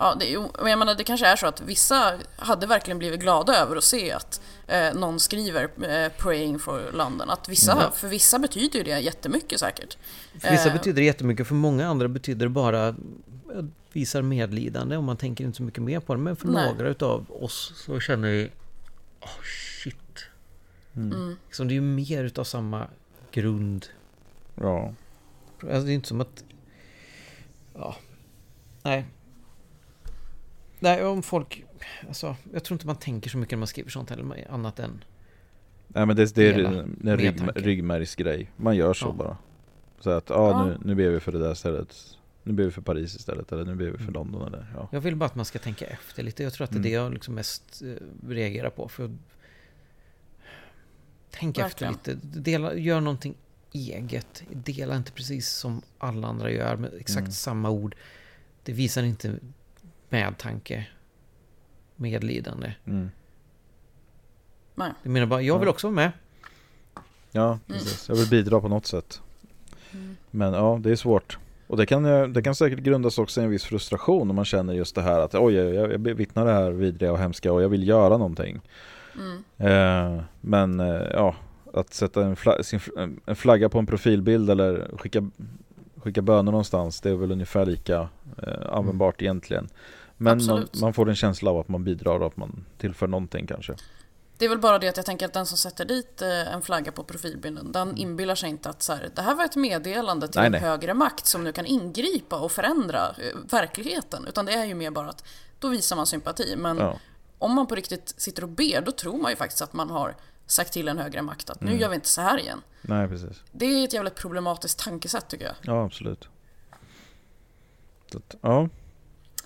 Ja, det, jag menar, det kanske är så att vissa hade verkligen blivit glada över att se att eh, någon skriver eh, “Praying for London”. Att vissa, Mm. För vissa betyder ju det jättemycket säkert. För vissa Eh, betyder det jättemycket, för många andra betyder det bara att visar medlidande och man tänker inte så mycket mer på det. Men för Nej. några utav oss så känner vi oh shit. Mm. Liksom, det är ju mer utav samma grund. Ja. Alltså, det är inte som att... Ja. Nej. Nej, om folk... Alltså, jag tror inte man tänker så mycket när man skriver sånt heller, annat än... Nej men det, det är en rygg, ryggmärgsgrej. Man gör så Ja. bara. Så att, ja, Ja. Nu, nu ber vi för det där stället. Nu ber vi för Paris istället. Eller nu ber vi för Mm. London eller ja. Jag vill bara att man ska tänka efter lite. Jag tror att det är det Mm. jag liksom mest eh, reagerar på. För Tänk Verkligen. efter lite. Dela, gör någonting eget. Dela inte precis som alla andra gör med exakt Mm. samma ord. Det visar inte medtanke, medlidande. Mm. Nej. Jag menar bara, jag vill också vara med. Ja, Mm. precis. Jag vill bidra på något sätt. Mm. Men ja, det är svårt. Och det kan, eh, det kan säkert grundas också i en viss frustration om man känner just det här att oj, jag, jag bevittnar det här vidriga och hemska och jag vill göra någonting. Mm. Eh, men eh, ja, att sätta en, fla- sin, en- en flagga på en profilbild eller skicka, skicka böner någonstans, det är väl ungefär lika eh, användbart egentligen. Men man, man får en känsla av att man bidrar och att man tillför någonting kanske. Det är väl bara det att jag tänker att den som sätter dit eh, en flagga på profilbilden, den inbillar sig inte att så här, det här var ett meddelande till Nej, en nej. högre makt som nu kan ingripa och förändra eh, verkligheten. Utan det är ju mer bara att då visar man sympati. Men Ja, om man på riktigt sitter och ber, då tror man ju faktiskt att man har sagt till en högre makt att nu Mm. gör vi inte så här igen. nej precis. Det är ett jävligt problematiskt tankesätt tycker jag. Ja, absolut. Att, ja.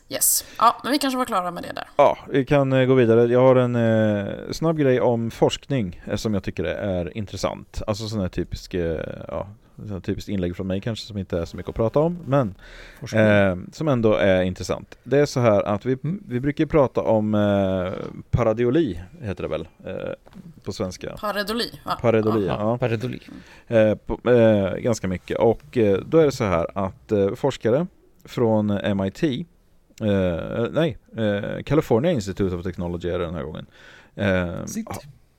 Yes. Ja, men vi kanske var klara med det där. Ja, vi kan eh, gå vidare. Jag har en eh, snabb grej om forskning eh, som jag tycker är intressant. Alltså sån här typisk, eh, ja, typiskt inlägg från mig kanske som inte är så mycket att prata om, men eh, som ändå är intressant. Det är så här att vi, Mm. vi brukar prata om eh, paradioli, heter det väl eh, på svenska. Paredoli, va? Paredoli, Ja. ja. Paredoli. Eh, på, eh, ganska mycket och eh, då är det så här att eh, forskare från MIT eh, nej, eh, California Institute of Technology är det den här gången eh, Sitt.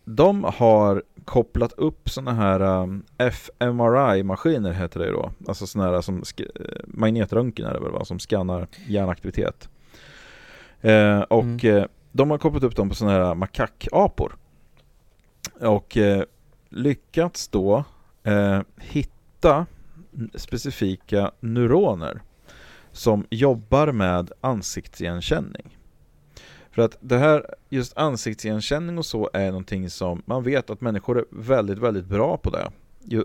De har kopplat upp sådana här um, fMRI-maskiner heter det då Alltså sådana här som eh, magnetröntgen är det väl va, som skannar hjärnaktivitet eh, Och Mm. eh, de har kopplat upp dem på sådana här makakapor och eh, lyckats då eh, hitta specifika neuroner som jobbar med ansiktsigenkänning. För att det här, just ansiktsigenkänning och så är någonting som man vet att människor är väldigt, väldigt bra på det.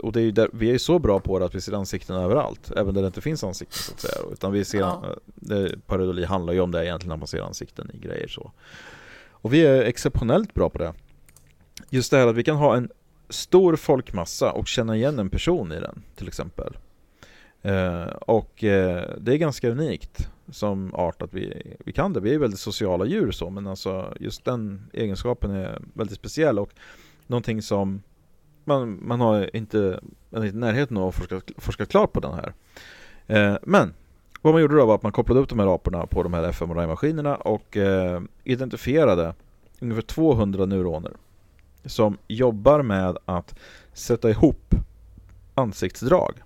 Och det är där, vi är ju så bra på det att vi ser ansikten överallt, även där det inte finns ansikten så att säga. Utan vi ser, ja. det, parodoli handlar ju om det egentligen när man ser ansikten i grejer så. Och vi är exceptionellt bra på det. Just det här att vi kan ha en stor folkmassa och känna igen en person i den till exempel. Eh, och eh, det är ganska unikt som art att vi, vi kan det. Vi är väldigt sociala djur så, men alltså just den egenskapen är väldigt speciell och någonting som man, man har inte, man är inte i närheten av att forska, forska klart på den här. Eh, men vad man gjorde då var att man kopplade upp de här aporna på de här fMRI-maskinerna och eh, identifierade ungefär 200 neuroner som jobbar med att sätta ihop ansiktsdrag.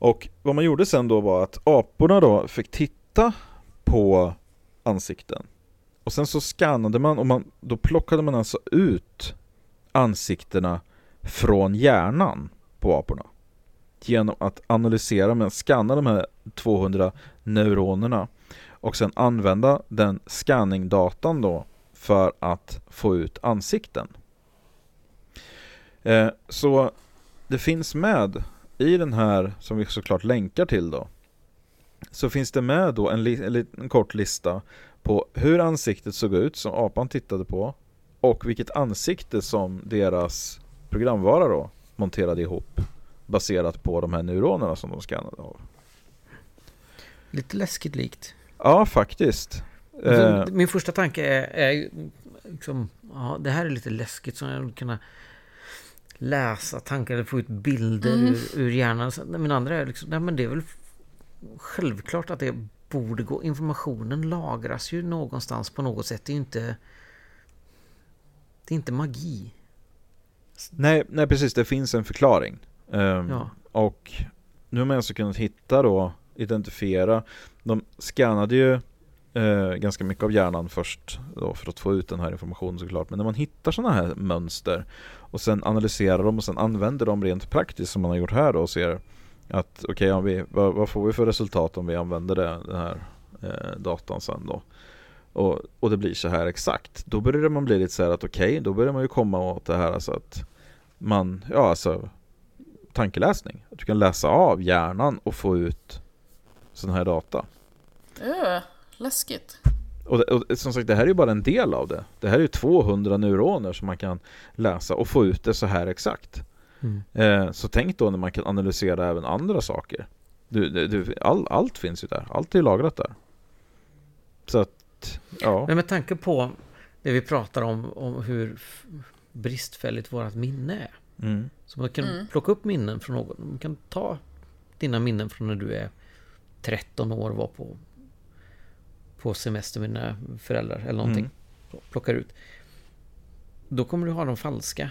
Och vad man gjorde sen då var att aporna då fick titta på ansikten. Och sen så skannade man och man, då plockade man alltså ut ansiktena från hjärnan på aporna. Genom att analysera, men skanna de här 200 neuronerna och sen använda den scanningdatan då för att få ut ansikten. Eh, så det finns med i den här, som vi såklart länkar till då, så finns det med då en, li en, kort lista på hur ansiktet såg ut som apan tittade på och vilket ansikte som deras programvara då monterade ihop baserat på de här neuronerna som de skannade av. Lite läskigt likt. Ja, faktiskt. Eh. Min första tanke är, är liksom, ja, det här är lite läskigt så jag kunna läsa tankar eller få ut bilder mm. ur, ur hjärnan. Min andra är liksom, nej men det är väl självklart att det borde gå. Informationen lagras ju någonstans på något sätt. Det är ju inte... Det är inte magi. Nej, nej precis, det finns en förklaring. Um, ja. Och nu har man alltså kunnat hitta då, identifiera. De scannade ju eh, ganska mycket av hjärnan först då, för att få ut den här informationen såklart. Men när man hittar sådana här mönster och sen analyserar dem och sen använder dem rent praktiskt som man har gjort här då och ser att okej, okay, vad, vad, får vi för resultat om vi använder det, den här eh, datan sen då? Och, och det blir så här exakt. Då börjar man bli lite så här att okej, okay, då börjar man ju komma åt det här alltså att man, ja alltså tankeläsning. Att du kan läsa av hjärnan och få ut sån här data. Uh läskigt. Och, och, som sagt, det här är ju bara en del av det. Det här är ju 200 neuroner som man kan läsa och få ut det så här exakt. Mm. Eh, så tänk då när man kan analysera även andra saker. Du, du, all, allt finns ju där. Allt är lagrat där. Så att, ja. Men med tanke på det vi pratar om, om hur bristfälligt vårt minne är. Mm. Så man kan mm. plocka upp minnen från någon. Man kan ta dina minnen från när du är 13 år och var på på semester med dina föräldrar eller någonting. Mm. Plockar ut. Då kommer du ha de falska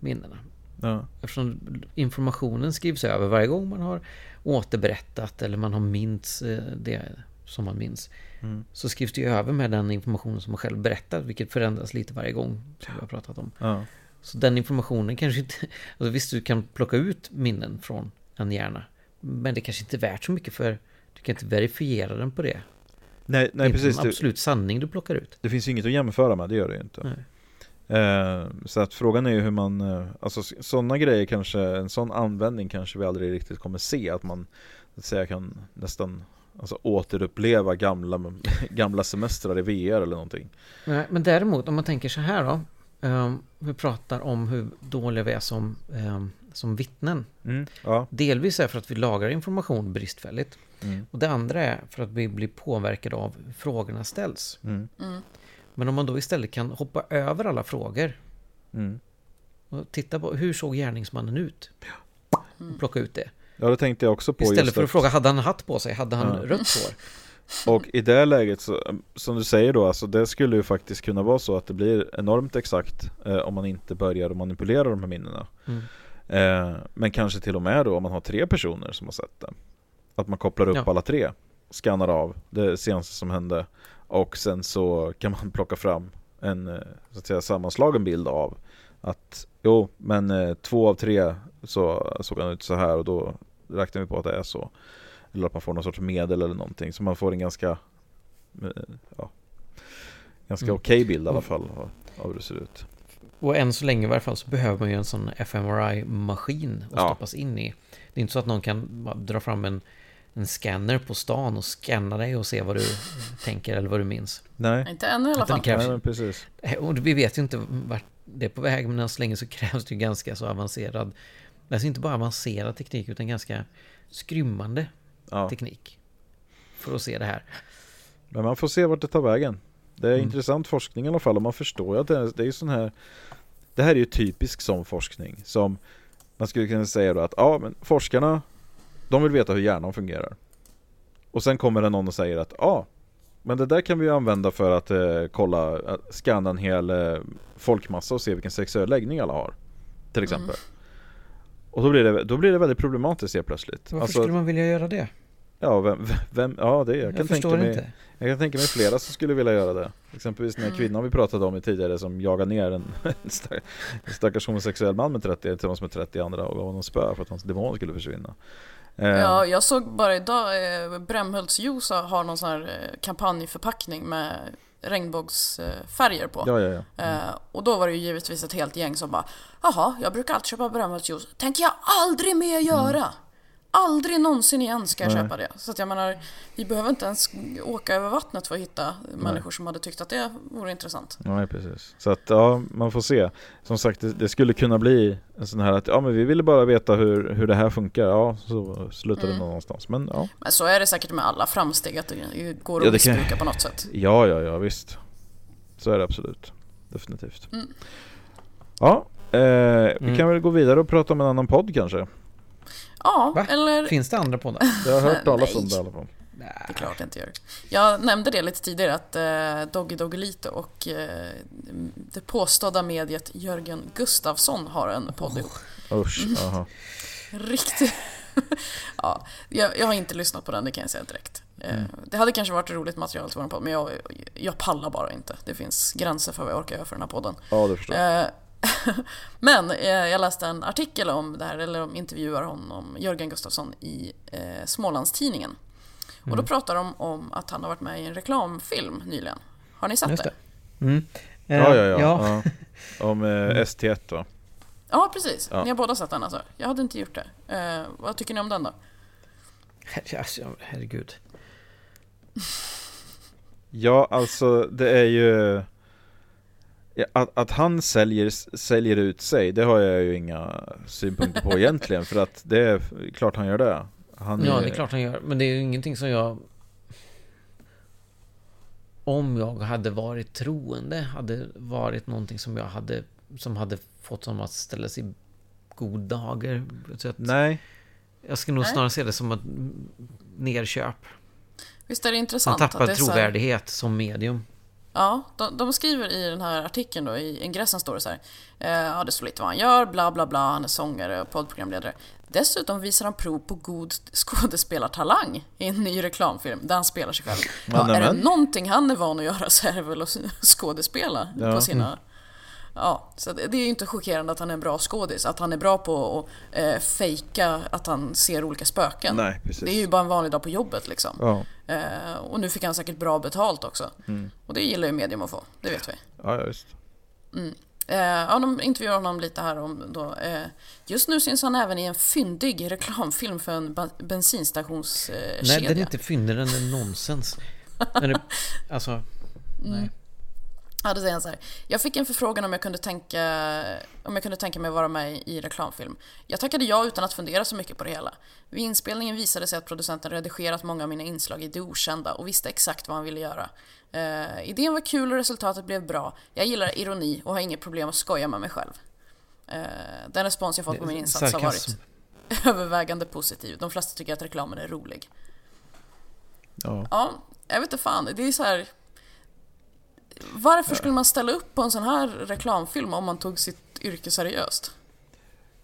minnena. Ja. Eftersom informationen skrivs över varje gång man har återberättat eller man har minns eh, det som man minns. Mm. Så skrivs det över med den informationen som man själv berättar, vilket förändras lite varje gång som vi har pratat om. Ja. Så den informationen kanske inte... Alltså visst, du kan plocka ut minnen från en hjärna. Men det kanske inte är värt så mycket för du kan inte verifiera den på det. Nej, nej inte precis. en absolut sanning du plockar ut. Det finns ju inget att jämföra med, det gör det ju inte. Eh, så att frågan är ju hur man, eh, alltså sådana grejer kanske, en sån användning kanske vi aldrig riktigt kommer se. Att man, att säga, kan nästan alltså, återuppleva gamla, gamla semestrar i VR eller någonting. Nej, men däremot om man tänker så här då. Um, vi pratar om hur dåliga vi är som, um, som vittnen. Mm, ja. Delvis är för att vi lagrar information bristfälligt. Mm. Och det andra är för att vi blir påverkade av hur frågorna ställs. Mm. mm. Men om man då istället kan hoppa över alla frågor mm. och titta på hur såg gärningsmannen ut? Och plocka ut det. Ja, det tänkte jag också på. Istället för att, att fråga, hade han hatt på sig? Hade han ja. rött hår? Och i det läget, så, som du säger då, alltså det skulle ju faktiskt kunna vara så att det blir enormt exakt eh, om man inte börjar manipulera de här minnena. Mm. Eh, men kanske till och med då om man har tre personer som har sett det. Att man kopplar upp ja. alla tre, skannar av det senaste som hände och sen så kan man plocka fram en eh, så att säga, sammanslagen bild av att jo, men eh, två av tre så såg han ut så här och då räknar vi på att det är så. Eller att man får någon sorts medel eller någonting. Så man får en ganska, eh, ja, ganska Mm. okej bild i alla fall av, av hur det ser ut. Och än så länge i varje fall så behöver man ju en sån fMRI-maskin att Ja. stoppas in i. Det är inte så att någon kan dra fram en, en scanner på stan och scanna dig och se vad du tänker eller vad du minns. Nej, Inte ännu i alla fall. det krävs- Nej men precis. Eh, Och vi vet ju inte vart det är på väg, men än så länge så krävs det ju ganska så avancerad, alltså inte bara avancerad teknik utan ganska skrymmande Ja. teknik. För att se det här. Men man får se vart det tar vägen. Det är Mm. intressant forskning i alla fall och man förstår ju att det är, det är ju sån här Det här är ju typisk sån forskning som man skulle kunna säga då att ja men forskarna de vill veta hur hjärnan fungerar. Och sen kommer det någon och säger att ja men det där kan vi ju använda för att eh, kolla, eh, scanna en hel eh, folkmassa och se vilken sexuell läggning alla har. Till exempel. Och då blir, det, då blir det väldigt problematiskt helt plötsligt. Varför Alltså, skulle man vilja göra det? Ja, vem, vem, ja det jag Jag, kan tänka mig inte. jag kan tänka mig flera som skulle vilja göra det. Exempelvis den här Mm. kvinnan vi pratade om i tidigare som jagar ner en, en stack- en stackars homosexuell man med 30 till de som är 30 andra och gav honom spö för att hans demon skulle försvinna. Eh, Ja, jag såg bara idag, eh, Brämhults juice har någon sån här eh, kampanjförpackning med regnbågsfärger på. ja, ja, ja. Eh, och då var det ju givetvis ett helt gäng som bara Jaha, jag brukar alltid köpa Brämhults juice. Tänker jag aldrig mer göra! Aldrig någonsin igen ska jag Nej. köpa det. Så att jag menar, vi behöver inte ens åka över vattnet för att hitta människor som hade tyckt att det vore intressant. Nej precis. Så att ja, man får se. Som sagt, det, det skulle kunna bli en sån här att ja men vi ville bara veta hur, hur det här funkar. Ja, så slutar det Mm. någonstans. Men ja, Men så är det säkert med alla framsteg, att det går att Ja, det kan- missbruka på något sätt. ja, ja, ja visst. Så är det absolut. Definitivt. Mm. Ja, eh, vi Mm. kan väl gå vidare och prata om en annan podd kanske. Ja, Va? eller... Finns det andra poddar? Jag har hört talas om Nej. det i alla fall. Det är klart jag inte gör. Jag nämnde det lite tidigare att eh, Doggy Doggelito och eh, det påstådda mediet Jörgen Gustafsson har en podd ihop. Usch, aha. Riktigt. ja, jag, jag har inte lyssnat på den, det kan jag säga direkt. Eh, Mm. Det hade kanske varit roligt material till vår podd, men jag, jag pallar bara inte. Det finns gränser för vad jag orkar göra för den här podden. Ja, det förstår jag. Eh, Men eh, jag läste en artikel om det här, eller de intervjuar honom, Jörgen Gustafsson, i eh, Smålandstidningen. Och då pratar de om att han har varit med i en reklamfilm nyligen. Har ni sett Just det? det. Mm. Ja, ja, ja. ja. ja. Om eh, ST1 va? Ja, precis. Ja. Ni har båda sett den alltså? Jag hade inte gjort det. Eh, vad tycker ni om den då? Alltså, herregud. Ja, alltså det är ju... Att, att han säljer, säljer ut sig, det har jag ju inga synpunkter på egentligen. För att det är klart han gör det. Han Ja, det är klart han gör. Men det är ju ingenting som jag... Om jag hade varit troende hade varit någonting som jag hade... Som hade fått honom att ställa sig i god dager. Så att Nej, jag skulle nog Nej. snarare se det som ett nerköp. Visst är det Han intressant? att tappar det är så trovärdighet som medium. Ja, de, de skriver i den här artikeln då, i ingressen står det så här. Eh, ja, det står lite vad han gör, bla bla bla, han är sångare och poddprogramledare. Dessutom visar han prov på god skådespelartalang i en ny reklamfilm där han spelar sig själv. Ja, är det någonting han är van att göra så är det väl att skådespela Ja. på sina... Ja, så det är ju inte chockerande att han är en bra skådis, att han är bra på att eh, fejka att han ser olika spöken. nej precis. Det är ju bara en vanlig dag på jobbet liksom. Ja, Eh, och nu fick han säkert bra betalt också. Mm. Och det gillar ju medium att få, det vet vi. ja, ja, just. Eh, ja, de intervjuar honom lite här om då. Eh, just nu syns han även i en fyndig reklamfilm för en bensinstationskedja. Eh, Nej, den är inte fyndig, den är nonsens. Men det, alltså... Mm. Ja, då säger han så här. Jag fick en förfrågan om jag kunde tänka, om jag kunde tänka mig vara med i reklamfilm. Jag tackade ja utan att fundera så mycket på det hela. Vid inspelningen visade sig att producenten redigerat många av mina inslag i det okända och visste exakt vad han ville göra. Eh, idén var kul och resultatet blev bra. Jag gillar ironi och har inget problem att skoja med mig själv. Eh, den respons jag fått på min insats har varit övervägande positiv. De flesta tycker att reklamen är rolig. Ja. Ja, jag vet inte fan. Det är så här... Varför skulle man ställa upp på en sån här reklamfilm om man tog sitt yrke seriöst?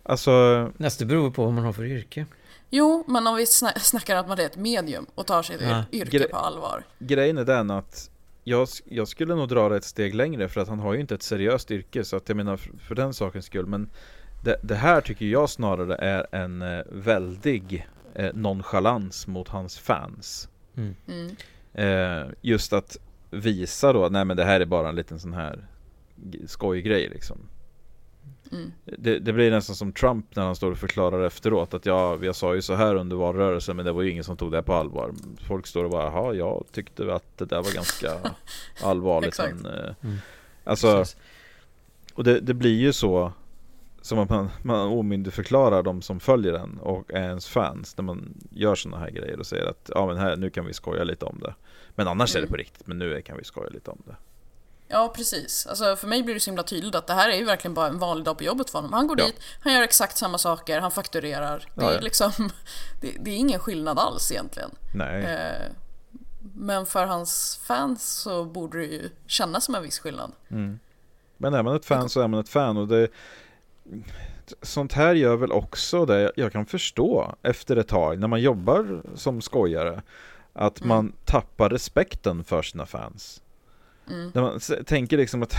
Alltså, Nästa beror på vad man har för yrke. Jo, men om vi sna- snackar att man är ett medium och tar sitt Ja. yrke Gre- på allvar. grejen är den att jag, jag skulle nog dra det ett steg längre för att han har ju inte ett seriöst yrke så att jag menar för, för den sakens skull men det, det, här tycker jag snarare är en eh, väldig eh, nonchalans mot hans fans. Mm. Mm. Eh, just att visa då, nej men det här är bara en liten sån här skojgrej liksom. Mm. Det, det, blir nästan som Trump när han står och förklarar efteråt att ja, jag sa ju så här under valrörelsen men det var ju ingen som tog det på allvar. Folk står och bara, jaha, jag tyckte att det där var ganska allvarligt. men, eh, Mm. Alltså, Precis. och det, det blir ju så som att man, man omyndigförklarar de som följer en och är ens fans när man gör sådana här grejer och säger att ja men här, nu kan vi skoja lite om det. Men annars är det Mm. på riktigt, men nu kan vi skoja lite om det. Ja, precis. Alltså, för mig blir det så himla tydligt att det här är ju verkligen bara en vanlig dag på jobbet för honom. Han går Ja. dit, han gör exakt samma saker, han fakturerar. Det Ja, är ja. liksom, det, det är ingen skillnad alls egentligen. Nej. Eh, men för hans fans så borde det ju kännas som en viss skillnad. Men är man ett fan så är man ett fan och det Sånt här gör väl också det jag kan förstå efter ett tag när man jobbar som skojare Att Mm. man tappar respekten för sina fans Mm. När man tänker liksom att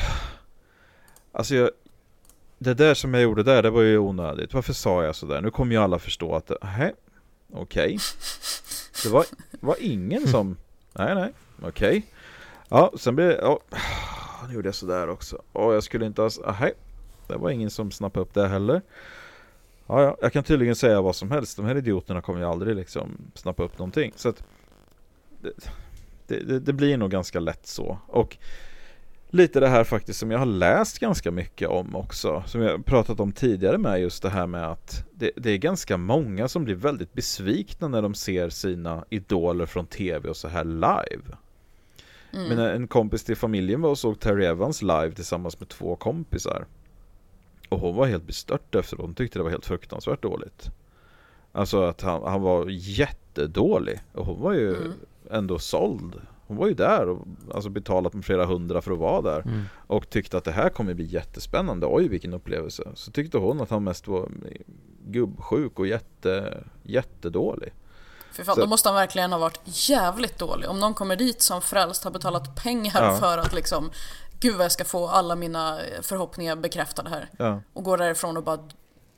Alltså jag Det där som jag gjorde där, det var ju onödigt Varför sa jag sådär? Nu kommer ju alla förstå att Nej, okej Det var, var ingen som Nej, nej, okej Ja, sen blev det, ja, nu gjorde jag sådär också. Och jag skulle inte ha, nej, det var ingen som snappade upp det heller. Ja, ja, jag kan tydligen säga vad som helst. De här idioterna kommer ju aldrig liksom snappa upp någonting. Så att det, det, blir nog ganska lätt så. Och lite det här faktiskt som jag har läst ganska mycket om också. Som jag pratat om tidigare med just det här med att det, det är ganska många som blir väldigt besvikna när de ser sina idoler från tv och så här live. Mm. Men en kompis till familjen var och såg Terry Evans live tillsammans med två kompisar. Och hon var helt bestört efteråt. Hon tyckte det var helt fruktansvärt dåligt. Alltså att han, han var jättedålig. Och hon var ju Mm. Ändå såld. Hon var ju där och alltså betalat med flera hundra för att vara där. Mm. Och tyckte att det här kommer bli jättespännande. Oj vilken upplevelse. Så tyckte hon att han mest var gubbsjuk och jätte, jättedålig. För fan, Så- då måste han verkligen ha varit jävligt dålig. Om någon kommer dit som frälst har betalat pengar Ja. för att liksom Gud vad jag ska få alla mina förhoppningar bekräftade här. Ja. Och går därifrån och bara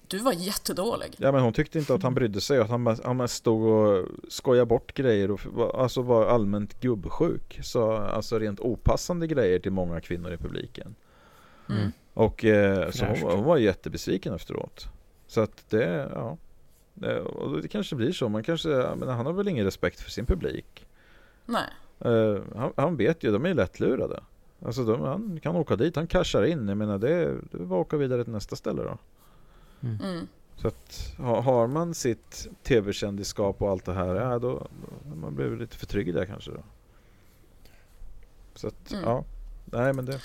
Du var jättedålig. Ja men hon tyckte inte att han brydde sig, att han, mest- han mest stod och skojade bort grejer och alltså var allmänt gubbsjuk. Så alltså rent opassande grejer till många kvinnor i publiken. Mm. Och eh, så hon, hon var jättebesviken efteråt. Så att det, ja. Det, och det kanske blir så, man kanske, menar, han har väl ingen respekt för sin publik. Nej. Eh, han, han vet ju, de är ju lättlurade. Alltså de, han kan åka dit, han cashar in. Jag menar det, det är bara att åka vidare till nästa ställe då. Mm. Så att ha- har man sitt tv-kändisskap och allt det här, ja då, då man blir lite för trygg där kanske då. Så att, Mm. ja. Nej men det,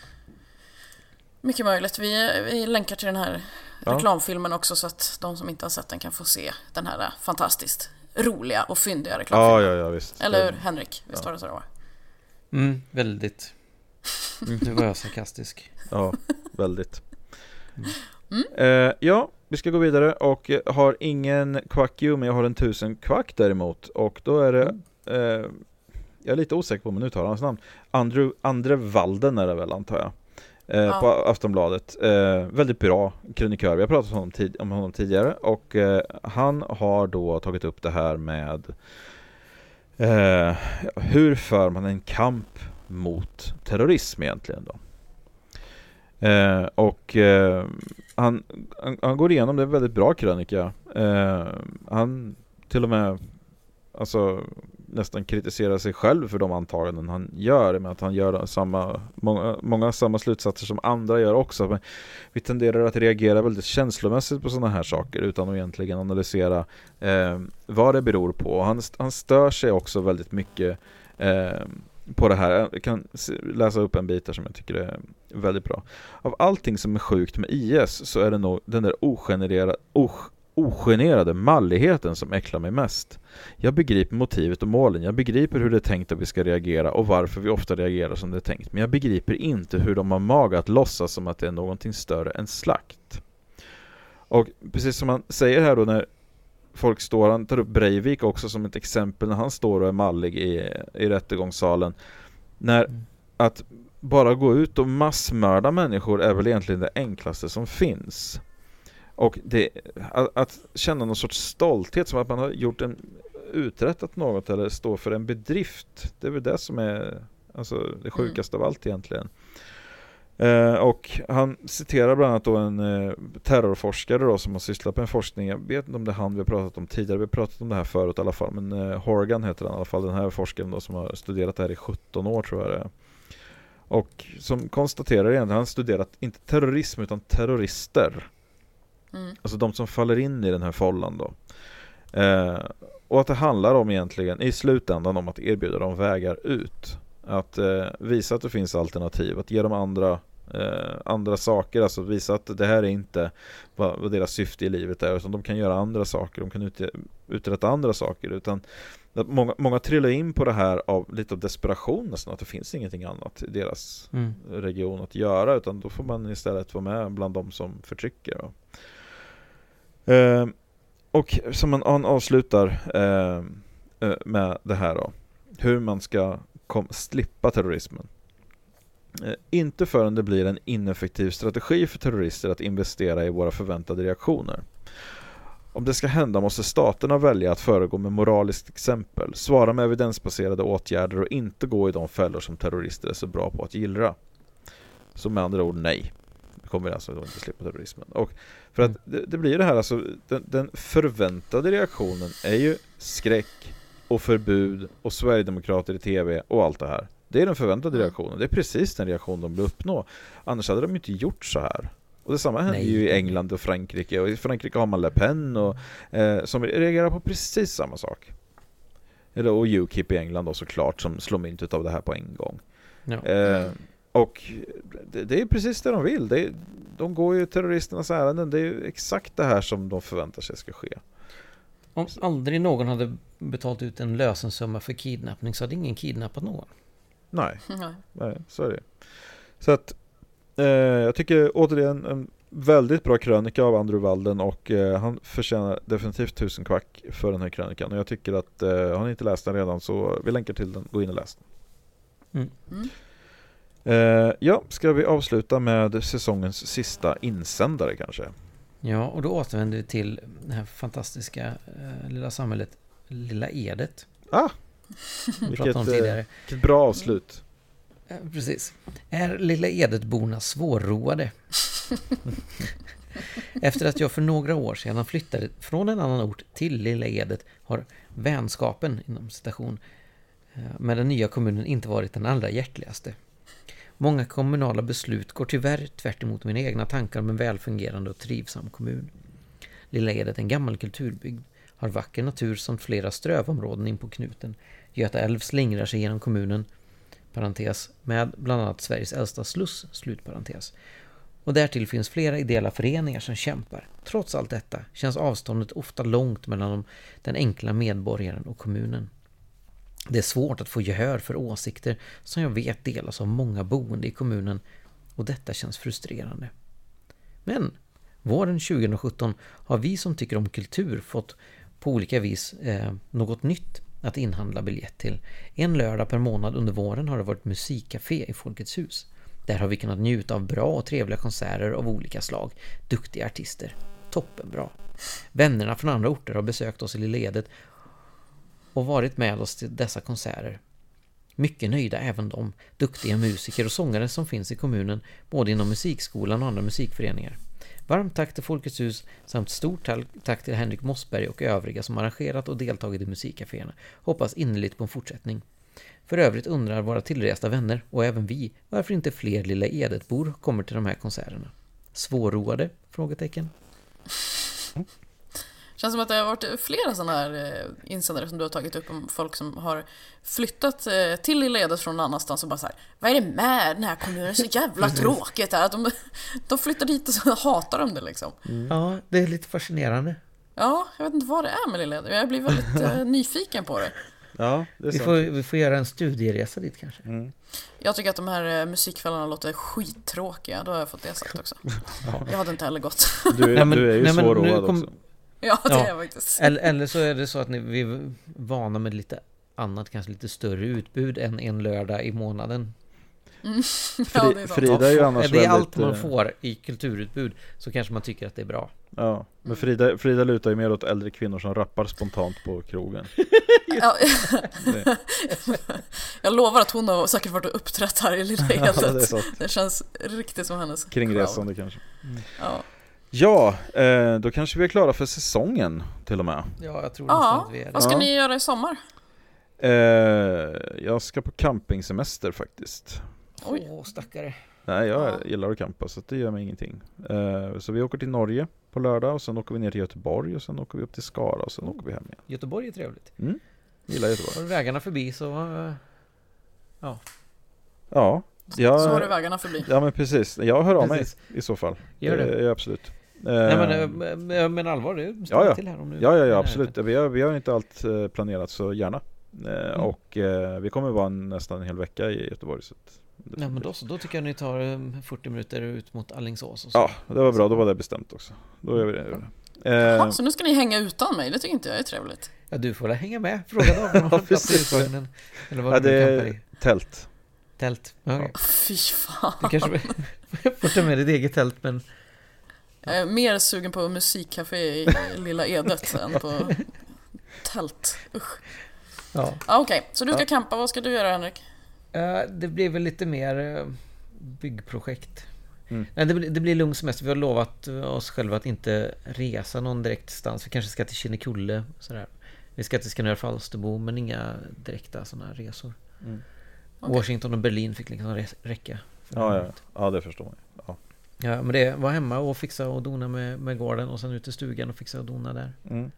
Mycket möjligt. Vi, vi länkar till den här Ja. reklamfilmen också så att de som inte har sett den kan få se den här äh, fantastiskt roliga och fyndiga ja reklamfilmen. ja ja visst. Eller hur Henrik? Visst Ja. var det så det var? Mm, väldigt. Nu var jag sarkastisk. Ja, väldigt. Mm. Eh, ja, vi ska gå vidare och eh, har ingen you, men jag har en tusen kvack däremot. Och då är det, eh, jag är lite osäker på om man uttalar hans namn. Andrew, Andre Walden är det väl antar jag. Eh, Ja. På Aftonbladet. Eh, väldigt bra krönikör. Vi har pratat om honom, tid, om honom tidigare. Och han har då tagit upp det här med hur för man en kamp mot terrorism egentligen då. Eh, och eh, han, han, han går igenom det, väldigt bra krönika. Eh, han till och med alltså, nästan kritiserar sig själv för de antaganden han gör med att han gör samma, många, många samma slutsatser som andra gör också. Men vi tenderar att reagera väldigt känslomässigt på sådana här saker utan att egentligen analysera eh, vad det beror på. Han, han stör sig också väldigt mycket eh, på det här. Jag kan läsa upp en bit där som jag tycker är väldigt bra. Av allting som är sjukt med IS så är det nog den där ogenererade, ogenerade malligheten som äcklar mig mest. Jag begriper motivet och målen, jag begriper hur det är tänkt att vi ska reagera och varför vi ofta reagerar som det är tänkt. Men jag begriper inte hur de har mage att låtsas som att det är någonting större än slakt. Och precis som man säger här då när folk står, han tar upp Breivik också som ett exempel när han står och är mallig i, i rättegångssalen. När Mm. att bara gå ut och massmörda människor är väl egentligen det enklaste som finns. Och det, att, att känna någon sorts stolthet som att man har gjort en uträttat något eller står för en bedrift. Det är väl det som är alltså, det mm. sjukaste mm. av allt egentligen. Eh, och han citerar bland annat då en eh, terrorforskare då som har sysslat med forskning. Jag vet inte om det är han vi har pratat om tidigare. Vi har pratat om det här förut i alla fall. Men eh, Horgan heter han i alla fall. Den här forskaren då som har studerat det här i 17 år tror jag det är. Och som konstaterar egentligen, han har studerat inte terrorism utan terrorister. Mm. Alltså de som faller in i den här follan då. Eh, och att det handlar om egentligen i slutändan om att erbjuda dem vägar ut. Att eh, visa att det finns alternativ, att ge dem andra, eh, andra saker, alltså visa att det här är inte vad, vad, deras syfte i livet är, utan de kan göra andra saker, de kan ut, uträtta andra saker. Utan många, många trillar in på det här av lite av desperation nästan, att det finns ingenting annat i deras mm. region att göra, utan då får man istället vara med bland de som förtrycker. Eh, och som man avslutar eh, eh, med det här då, hur man ska kom, slippa terrorismen. Eh, inte förrän det blir en ineffektiv strategi för terrorister att investera i våra förväntade reaktioner. Om det ska hända måste staterna välja att föregå med moraliskt exempel, svara med evidensbaserade åtgärder och inte gå i de fällor som terrorister är så bra på att gillra. Så med andra ord nej. Vi kommer alltså inte slippa terrorismen. Och för att det, det blir det här alltså, den, den förväntade reaktionen är ju skräck, och förbud och Sverigedemokrater i TV och allt det här. Det är den förväntade reaktionen. Det är precis den reaktion de vill uppnå. Annars hade de inte gjort så här. Och detsamma händer ju i England och Frankrike. Och i Frankrike har man Le Pen och, eh, som reagerar på precis samma sak. Eller, och Ukip i England då såklart som slår mynt av det här på en gång. Ja. Eh, och det, det, är precis det de vill. Det de går ju terroristernas ärenden. Det är ju exakt det här som de förväntar sig ska ske. Om aldrig någon hade betalt ut en lösensumma för kidnappning så hade ingen kidnappat någon. Nej, Nej så är det. Så att eh, jag tycker återigen en väldigt bra krönika av Andrew Walden och eh, han förtjänar definitivt tusen kvack för den här krönikan och jag tycker att eh, har ni inte läst den redan så vi länkar till den, gå in och läs den. Mm. Mm. Eh, ja, ska vi avsluta med säsongens sista insändare kanske? Ja, och då återvänder vi till det här fantastiska eh, lilla samhället Lilla Edet. Ah! Vilket, om tidigare. Eh, vilket bra avslut. Eh, precis. Är Lilla Edetborna svårroade? Efter att jag för några år sedan flyttade från en annan ort till Lilla Edet har vänskapen, inom citation, eh, med den nya kommunen inte varit den allra hjärtligaste. Många kommunala beslut går tyvärr tvärt emot mina egna tankar om en välfungerande och trivsam kommun. Lilla Edet är en gammal kulturbygd, har vacker natur samt flera strövområden in på knuten. Göta älv slingrar sig genom kommunen, parentes, med bland annat Sveriges äldsta sluss, slutparentes. Och därtill finns flera ideella föreningar som kämpar. Trots allt detta känns avståndet ofta långt mellan den enkla medborgaren och kommunen. Det är svårt att få gehör för åsikter som jag vet delas av många boende i kommunen och detta känns frustrerande. Men våren 2017 har vi som tycker om kultur fått på olika vis eh, något nytt att inhandla biljett till. En lördag per månad under våren har det varit musikcafé i Folkets hus. Där har vi kunnat njuta av bra och trevliga konserter av olika slag. Duktiga artister. Toppenbra. Vännerna från andra orter har besökt oss i ledet och varit med oss till dessa konserter. Mycket nöjda även de duktiga musiker och sångare som finns i kommunen, både inom musikskolan och andra musikföreningar. Varmt tack till Folkets hus samt stort tack till Henrik Mossberg och övriga som arrangerat och deltagit i musikcaféerna. Hoppas innerligt på en fortsättning. För övrigt undrar våra tillresta vänner, och även vi, varför inte fler Lilla Edetbor kommer till de här konserterna. Svårroade? Frågetecken. Känns som att det har varit flera sådana här eh, insändare som du har tagit upp om folk som har flyttat eh, till Lilla Edet från någon annanstans och bara såhär Vad är det med den här kommunen? Så jävla tråkigt här. De, de flyttar dit och så hatar de det liksom. Mm. Ja, det är lite fascinerande. Ja, jag vet inte vad det är med Lilla Edet. Jag blir väldigt eh, nyfiken på det. Ja, det vi, får, vi får göra en studieresa dit kanske. Mm. Jag tycker att de här musikfällorna låter skittråkiga. Då har jag fått det sagt också. ja. Jag hade inte heller gått. Du, är, du är ju svårroad också. Ja, det ja. är faktiskt. Eller, eller så är det så att ni, vi är vana med lite annat, kanske lite större utbud än en lördag i månaden. Ja, det är. Frida är ju annars Är det allt väldigt, man eh, får i kulturutbud så kanske man tycker att det är bra. Ja, men Frida, Frida lutar ju mer åt äldre kvinnor som rappar spontant på krogen. Ja. Jag lovar att hon har säkert varit och uppträtt här i Lilla Ja, det är Edet. det känns riktigt som hennes Kringresande kanske. crowd. Ja. Ja, eh, då kanske vi är klara för säsongen till och med. Ja, jag tror nästan ja, att vi är det. vad ska Ja. ni göra i sommar? Eh, jag ska på campingsemester faktiskt. Oj. Åh, stackare. Nej, jag Ja. gillar att campa så det gör mig ingenting. Eh, så vi åker till Norge på lördag och sen åker vi ner till Göteborg och sen åker vi upp till Skara och sen åker vi hem igen. Göteborg är trevligt. Mm. Gillar Göteborg. Har du vägarna förbi så... eh, Ja, Så har du jag, vägarna förbi. ja men precis. Jag hör av mig i så fall. Gör det. Ja, absolut. Nej men, eh, men, men allvar, det Ja, står ja. till här om du... Ja, ja, ja absolut. Vi har, vi har inte allt eh, planerat så gärna. Eh, Mm. Och eh, vi kommer vara nästan en hel vecka i Göteborg. Så Nej men då så, då tycker jag ni tar eh, 40 minuter ut mot Alingsås och så. Ja, det var bra. Då var det bestämt också. Då gör vi det. Eh, Jaha, så nu ska ni hänga utan mig, det tycker inte jag är trevligt. Ja, du får väl hänga med. Fråga om har plats i precis. husvagnen. Eller vad ja, du det campar i. är tält. Tält. Ja, okej. Fy fan. Du kanske får ta med ditt eget tält men... Jag är mer sugen på musikcafé i Lilla Edet än på tält. Usch. Ja. Ja, Okej, så du ska campa, vad ska du göra Henrik? Eh, Det blir väl lite mer eh, byggprojekt. Mm. Nej, det, blir- det blir lugn semester. Vi har lovat eh, oss själva att inte resa någon direkt distans. Vi kanske ska till Kinnekulle. Sådär. Vi ska till Skanör Falsterbo, men inga direkta sådana resor. Mm. Okej. Washington och Berlin fick liksom räcka. Ja, ja, ja, det förstår man. Ja. Ja, men det var hemma och fixa och dona med, med gården och sen ut till stugan och fixa och dona där. Mm.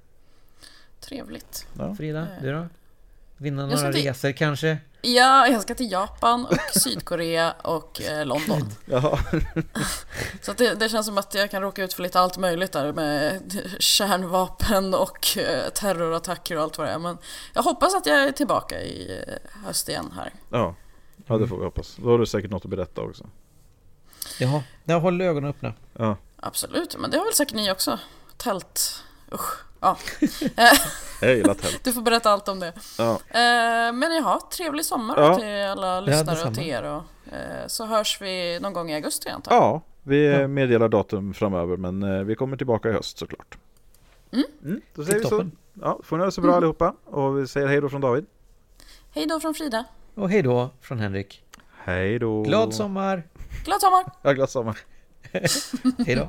Trevligt. Ja. Frida, Eh, du då? Vinna några till- resor kanske? Ja, jag ska till Japan och Sydkorea och eh, London. Jaha. Så att det, det känns som att jag kan råka ut för lite allt möjligt där med kärnvapen och eh, terrorattacker och allt vad det är. Men jag hoppas att jag är tillbaka i eh, höst igen här. Ja. ja, det får vi hoppas. Då har du säkert något att berätta också. Jaha, jag håller ögonen öppna. Ja, Absolut, men det har väl säkert ni också. Tält. Usch. Ja. Eh, jag gillar tält. Du får berätta allt om det. Ja. Eh, Men jaha, trevlig sommar Ja. till alla lyssnare och till er. Och, eh, så hörs vi någon gång i augusti antar jag. ja, vi meddelar datum framöver men vi kommer tillbaka i höst såklart. Mm. då säger vi så. Ja, får ni ha det så bra allihopa och vi säger hej då från David. Hej då från Frida. Och hej då från Henrik. Hej då. Glad sommar! Glad sommar! Ja, glad sommar. Hej då!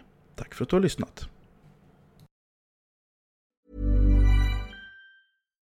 Tack för att du har lyssnat.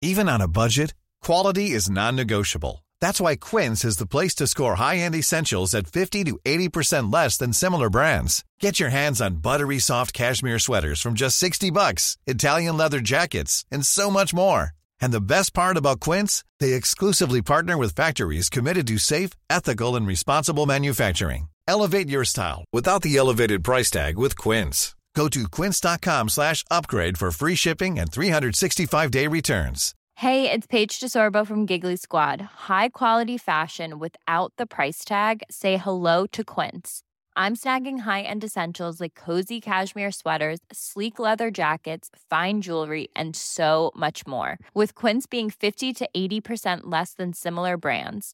Even on a budget, quality is non-negotiable. That's why Quince is the place to score high-end essentials at 50 to 80% less than similar brands. Get your hands on buttery soft cashmere sweaters from just 60 bucks, Italian leather jackets, and so much more. And the best part about Quince, they exclusively partner with factories committed to safe, ethical, and responsible manufacturing. Elevate your style without the elevated price tag with Quince. Go to quince.com slash upgrade for free shipping and 365-day returns. Hey, it's Paige DeSorbo from Giggly Squad. High quality fashion without the price tag. Say hello to Quince. I'm snagging high-end essentials like cozy cashmere sweaters, sleek leather jackets, fine jewelry, and so much more. With Quince being 50 to 80% less than similar brands.